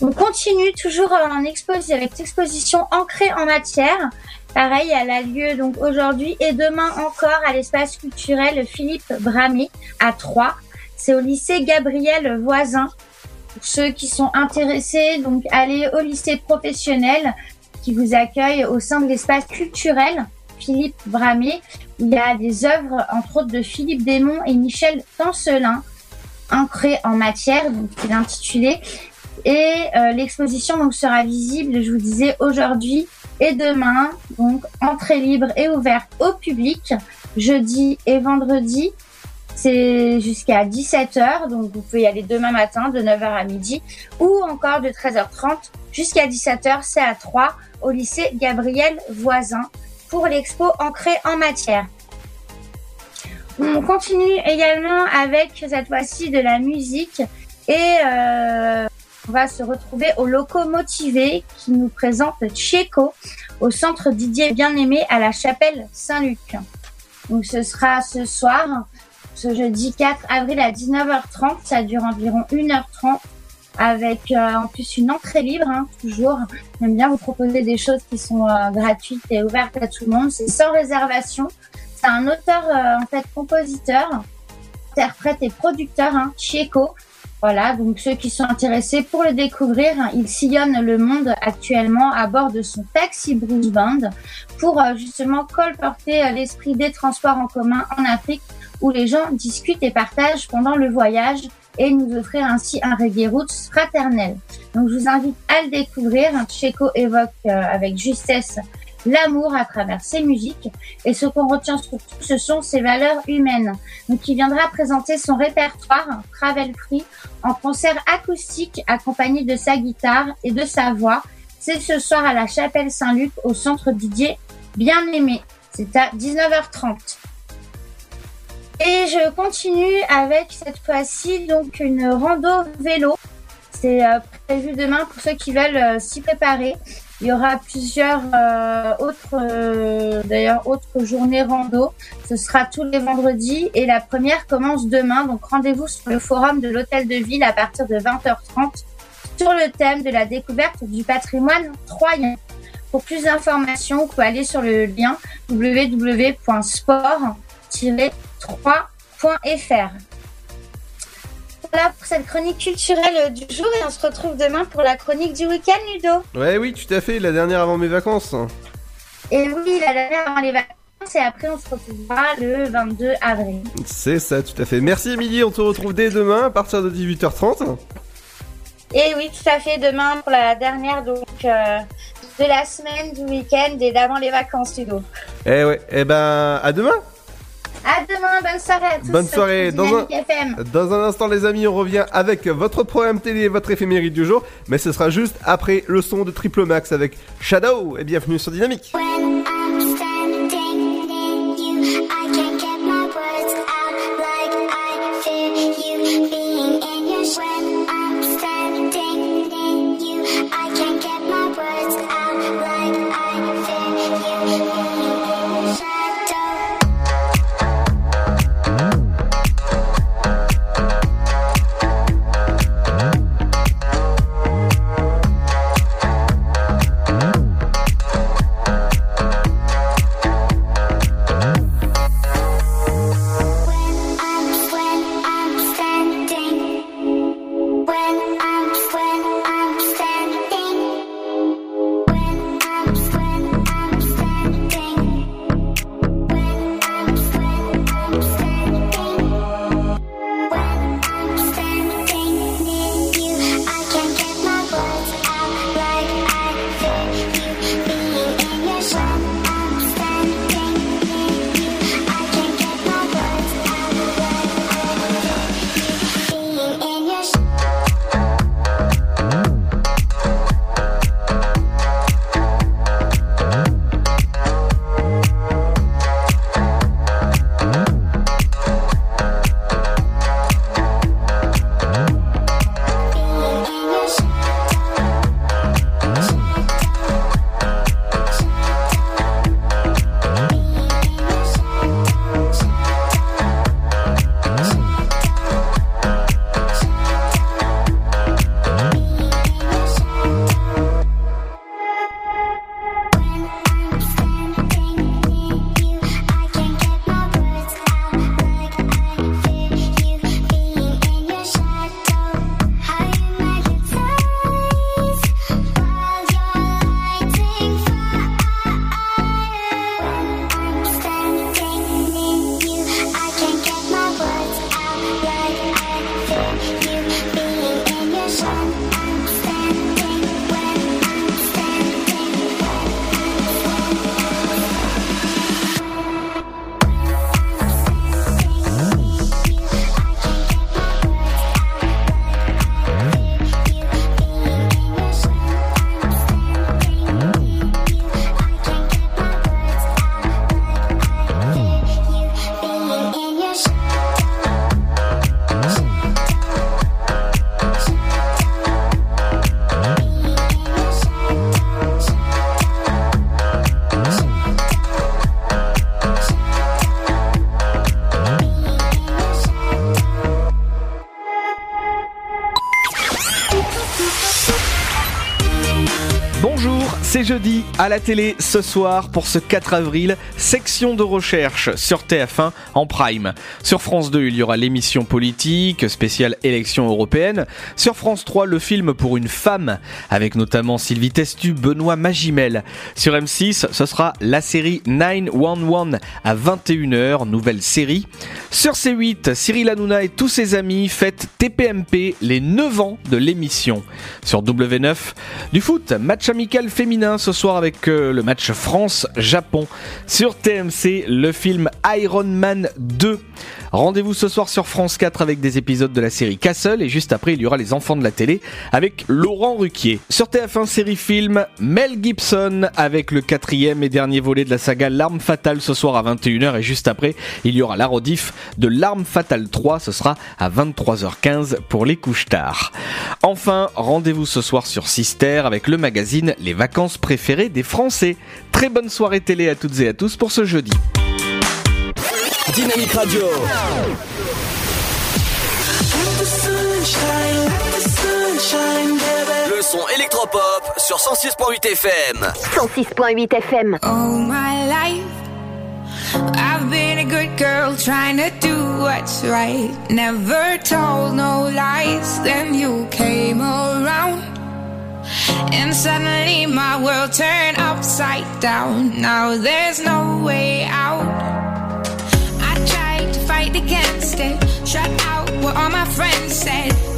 On continue toujours en exposition avec l'exposition ancrée en matière. Pareil, elle a lieu donc aujourd'hui et demain encore à l'espace culturel Philippe Bramé à Troyes. C'est au lycée Gabriel Voisin. Pour ceux qui sont intéressés, donc allez au lycée professionnel qui vous accueille au sein de l'espace culturel Philippe Bramé. Il y a des œuvres entre autres de Philippe Desmond et Michel Tancelin ancrées en matière, donc c'est intitulé. Et euh, l'exposition donc sera visible, je vous disais, aujourd'hui et demain. Donc entrée libre et ouverte au public, jeudi et vendredi. C'est jusqu'à 17h, donc vous pouvez y aller demain matin de 9h à midi ou encore de 13h30 jusqu'à 17h, c'est à 3 au lycée Gabriel Voisin l'expo ancrée en matière. On continue également avec cette fois-ci de la musique et euh, on va se retrouver au Loco Motivé qui nous présente Checo au centre Didier Bien-Aimé à la chapelle Saint-Luc. Donc ce sera ce soir, ce jeudi 4 avril à 19h30. Ça dure environ 1h30 avec euh, en plus une entrée libre, hein, toujours. J'aime bien vous proposer des choses qui sont euh, gratuites et ouvertes à tout le monde. C'est sans réservation. C'est un auteur, euh, en fait, compositeur, interprète et producteur, hein, Chieko. Voilà, donc ceux qui sont intéressés pour le découvrir, hein, il sillonne le monde actuellement à bord de son taxi Bruce Band pour euh, justement colporter euh, l'esprit des transports en commun en Afrique où les gens discutent et partagent pendant le voyage et nous offrir ainsi un reggae roots fraternel. Donc je vous invite à le découvrir. Checo évoque euh, avec justesse l'amour à travers ses musiques et ce qu'on retient surtout ce sont ses valeurs humaines. Donc il viendra présenter son répertoire Travel Free en concert acoustique accompagné de sa guitare et de sa voix. C'est ce soir à la chapelle Saint-Luc au centre Didier bien aimé. C'est à 19h30. Et je continue avec cette fois-ci donc une rando vélo. C'est euh, prévu demain pour ceux qui veulent euh, s'y préparer. Il y aura plusieurs euh, autres, d'ailleurs, autres journées rando. Ce sera tous les vendredis et la première commence demain. Donc rendez-vous sur le forum de l'hôtel de ville à partir de 20h30 sur le thème de la découverte du patrimoine troyen. Pour plus d'informations, vous pouvez aller sur le lien www.sport-3.fr. Voilà pour cette chronique culturelle du jour et on se retrouve demain pour la chronique du week-end, Ludo. Ouais, oui, tout à fait, la dernière avant mes vacances. Et oui, la dernière avant les vacances et après on se retrouvera le 22 avril. C'est ça, tout à fait. Merci Émilie, on te retrouve dès demain à partir de 18h30. Et oui, tout à fait, demain pour la dernière donc euh, de la semaine, du week-end et d'avant les vacances, Ludo. Eh ouais, eh ben, à demain À demain, bonne soirée à tous. Bonne soirée. Dans un, Dynamique FM. dans un instant, les amis, on revient avec votre programme télé, votre éphéméride du jour. Mais ce sera juste après le son de Triple Max avec Shadow. Et bienvenue sur Dynamique. Jeudi à la télé ce soir pour ce 4 avril, section de recherche sur TF1 en prime. Sur France 2, il y aura l'émission politique spéciale élection européenne. Sur France 3, le film pour une femme avec notamment Sylvie Testu, Benoît Magimel. Sur M6, ce sera la série 911 à 21h, nouvelle série. Sur C8, Cyril Hanouna et tous ses amis fêtent TPMP les 9 ans de l'émission. Sur W9, du foot, match amical féminin ce soir avec euh, le match France-Japon. Sur TMC, le film Iron Man 2. Rendez-vous ce soir sur France 4 avec des épisodes de la série Castle et juste après il y aura les enfants de la télé avec Laurent Ruquier. Sur TF1 série film, Mel Gibson avec le quatrième et dernier volet de la saga L'arme fatale ce soir à 21h et juste après il y aura la rediff de L'arme fatale 3, ce sera à 23h15 pour les couches tard. Enfin, rendez-vous ce soir sur Sister avec le magazine Les vacances préférées des Français. Très bonne soirée télé à toutes et à tous pour ce jeudi. Dynamique Radio. Le son électropop sur 106.8 FM. 106.8 FM. All my life, I've been good girl trying to do what's right. Never told no lies. Then you came around, and suddenly my world turned upside down. Now there's no way out. I tried to fight against it, shut out what all my friends said.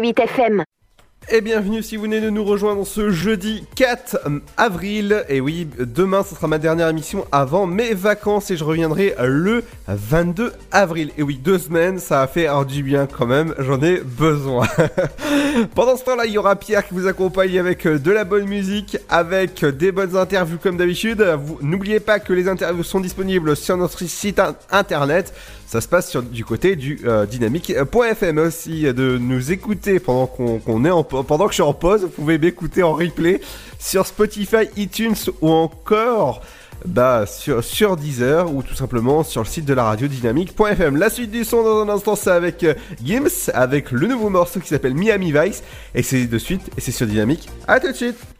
106.8 FM. Et bienvenue si vous venez de nous rejoindre ce jeudi 4 avril. Et oui, demain ce sera ma dernière émission avant mes vacances et je reviendrai le 22 avril. Et oui, deux semaines, ça a fait du bien quand même, j'en ai besoin. Pendant ce temps-là, il y aura Pierre qui vous accompagne avec de la bonne musique, avec des bonnes interviews comme d'habitude. N'oubliez pas que les interviews sont disponibles sur notre site in- internet. Ça se passe sur, du côté du euh, dynamique.fm aussi de nous écouter pendant qu'on qu'on est en, pendant que je suis en pause. Vous pouvez m'écouter en replay sur Spotify, iTunes ou encore bah, sur, sur Deezer ou tout simplement sur le site de la radio dynamique.fm. La suite du son dans un instant, c'est avec euh, Gims, avec le nouveau morceau qui s'appelle Miami Vice. Et c'est de suite, et c'est sur Dynamique. À tout de suite!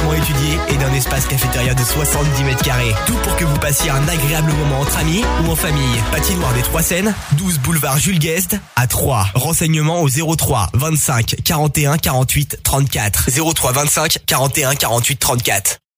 particulièrement étudiée et d'un espace cafétéria de 70 mètres carrés. Tout pour que vous passiez un agréable moment entre amis ou en famille. Patinoire des Trois Seines, 12 boulevard Jules Guest à 3. Renseignements au 03 25 41 48 34. 03 25 41 48 34.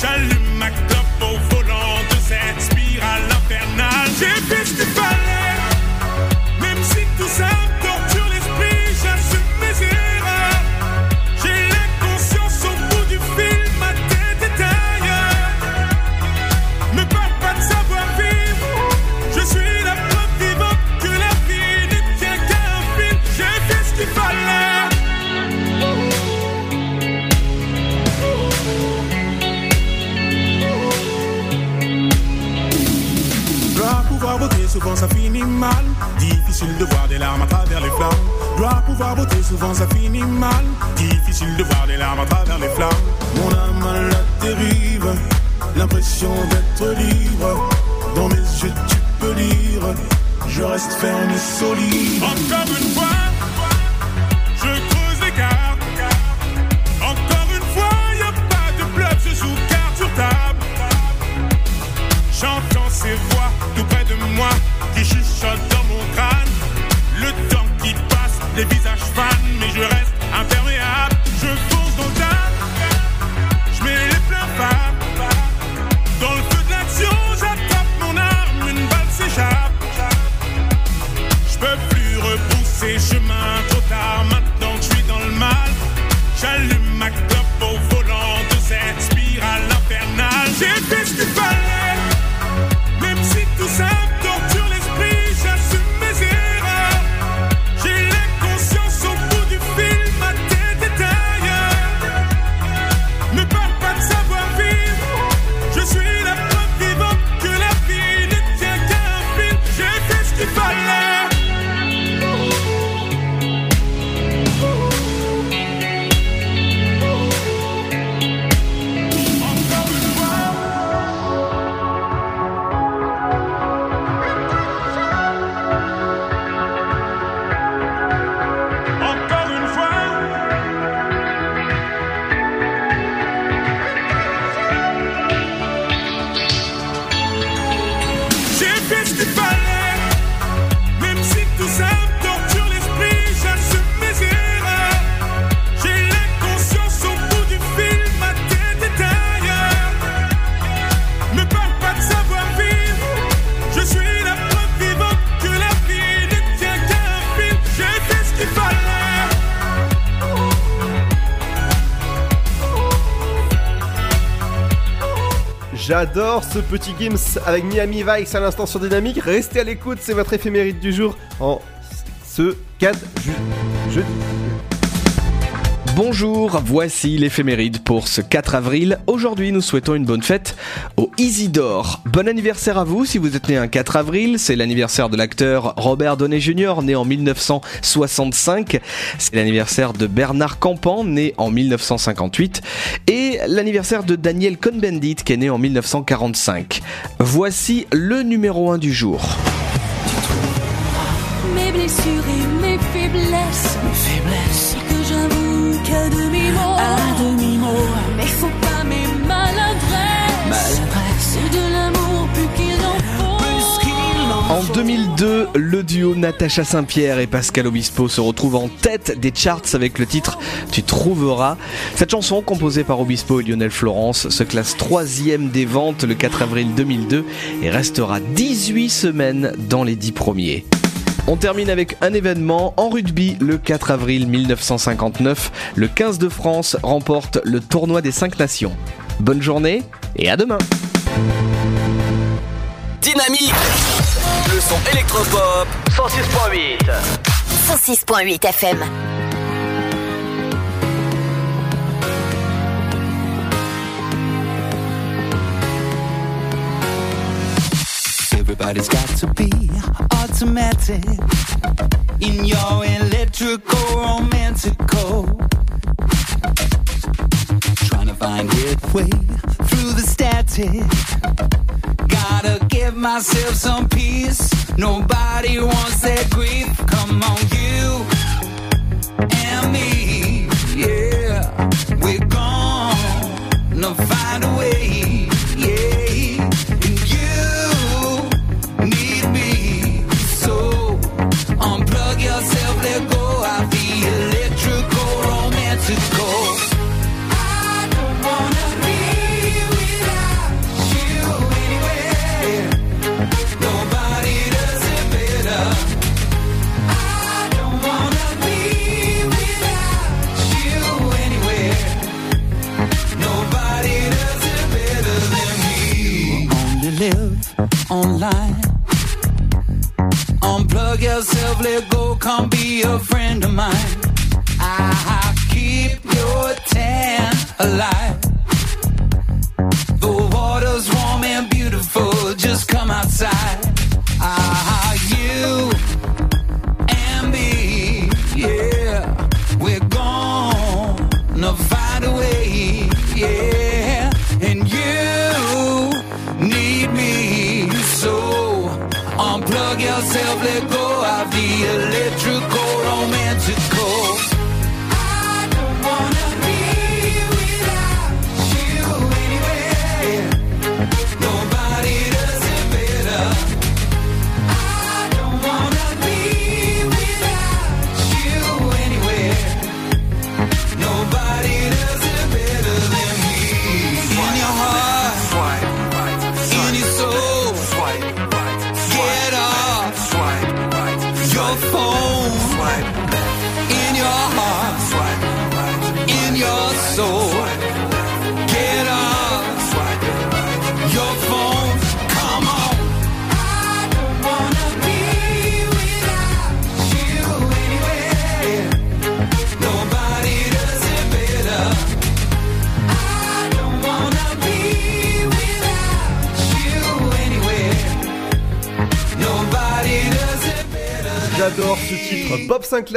shall souvent ça finit mal. Difficile de voir des larmes à travers les flammes. Dois pouvoir voter, souvent ça finit mal. Difficile de voir des larmes à travers les flammes. Mon âme à la dérive, l'impression d'être libre. Dans mes yeux, tu peux lire. Je reste ferme et solide. Encore une fois, je creuse l'écart. Encore J'adore ce petit Gims avec Miami Vice à l'instant sur Dynamique. Restez à l'écoute, c'est votre éphéméride du jour en ce 4 ju-. Bonjour, voici l'éphéméride pour ce 4 avril. Aujourd'hui, nous souhaitons une bonne fête au Isidore. Bon anniversaire à vous si vous êtes né un 4 avril. C'est l'anniversaire de l'acteur Robert Downey Jr., né en 1965. C'est l'anniversaire de Bernard Campan, né en 1958. L'anniversaire de Daniel Cohn-Bendit, qui est né en 1945. Voici le numéro 1 du jour. Mes blessures et mes faiblesses. Mes faiblesses. Que j'avoue qu'à demi-mot. À demi-mot. Mais faut en En 2002, le duo Natacha Saint-Pierre et Pascal Obispo se retrouvent en tête des charts avec le titre Tu trouveras. Cette chanson, composée par Obispo et Lionel Florence, se classe troisième des ventes le 4 avril 2002 et restera 18 semaines dans les 10 premiers. On termine avec un événement en rugby le 4 avril 1959. Le 15 de France remporte le tournoi des 5 nations. Bonne journée et à demain. Dynamique Le son électropop 106.8 106.8 FM. Everybody's got to be automatic in your electrical romantical. Find its way through the static. Gotta give myself some peace. Nobody wants that grief. Come on, you and me. Yeah,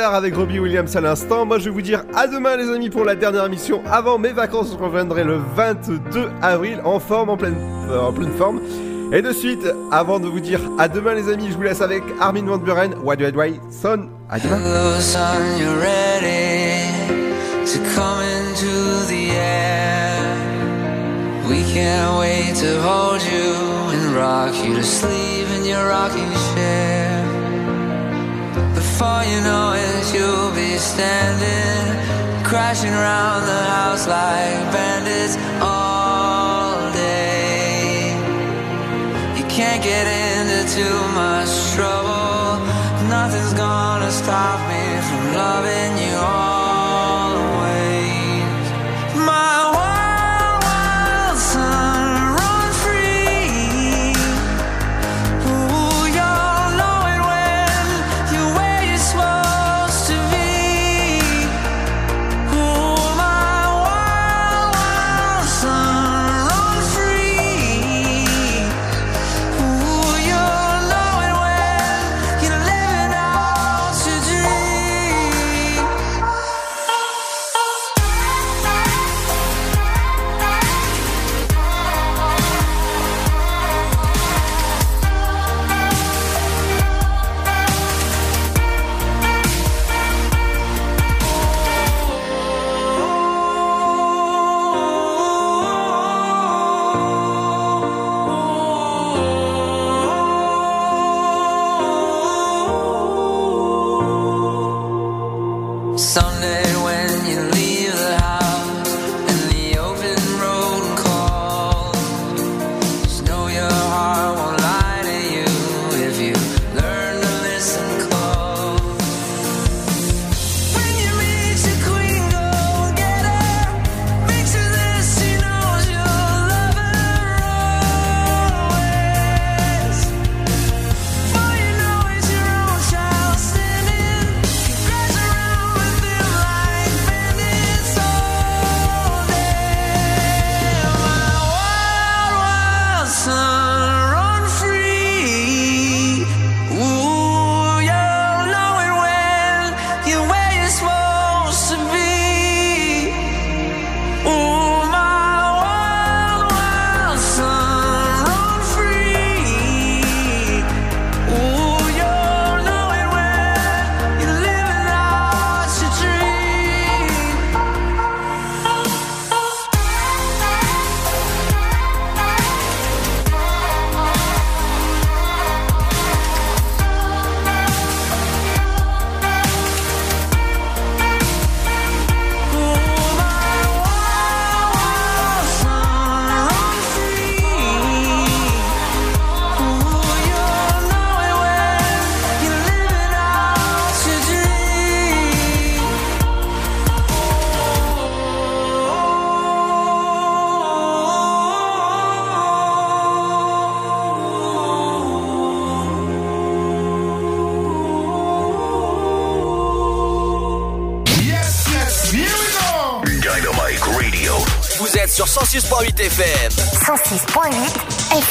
avec Robbie Williams à l'instant. Moi, je vais vous dire à demain, les amis, pour la dernière émission avant mes vacances. Je reviendrai le 22 avril en forme, en pleine, euh, en pleine forme. Et de suite, avant de vous dire à demain, les amis, je vous laisse avec Armin Van Buren, Do I Why Son. À demain. Son, you're ready to come into the air. We can't wait to hold you and rock you to sleep in your. Before you know it, you'll be standing, crashing around the house like bandits all day. You can't get into too much trouble. Nothing's gonna stop me from loving you always.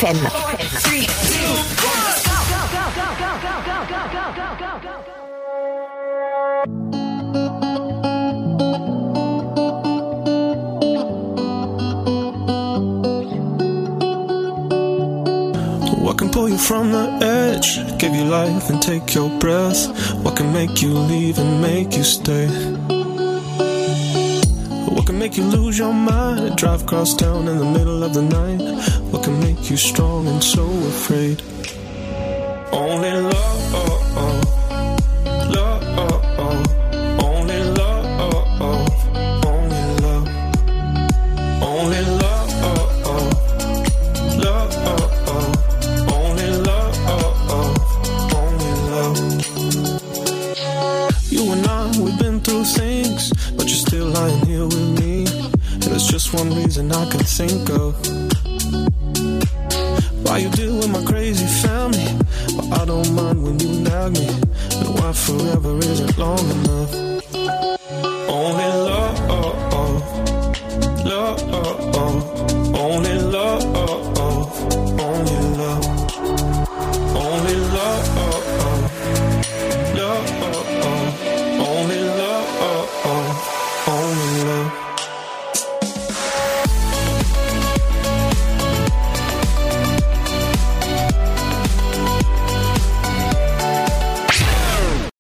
FM. What can pull you from the edge? Give you life and take your breath. What can make you leave and make you stay? What can make you lose your mind? Drive across town in the middle afraid.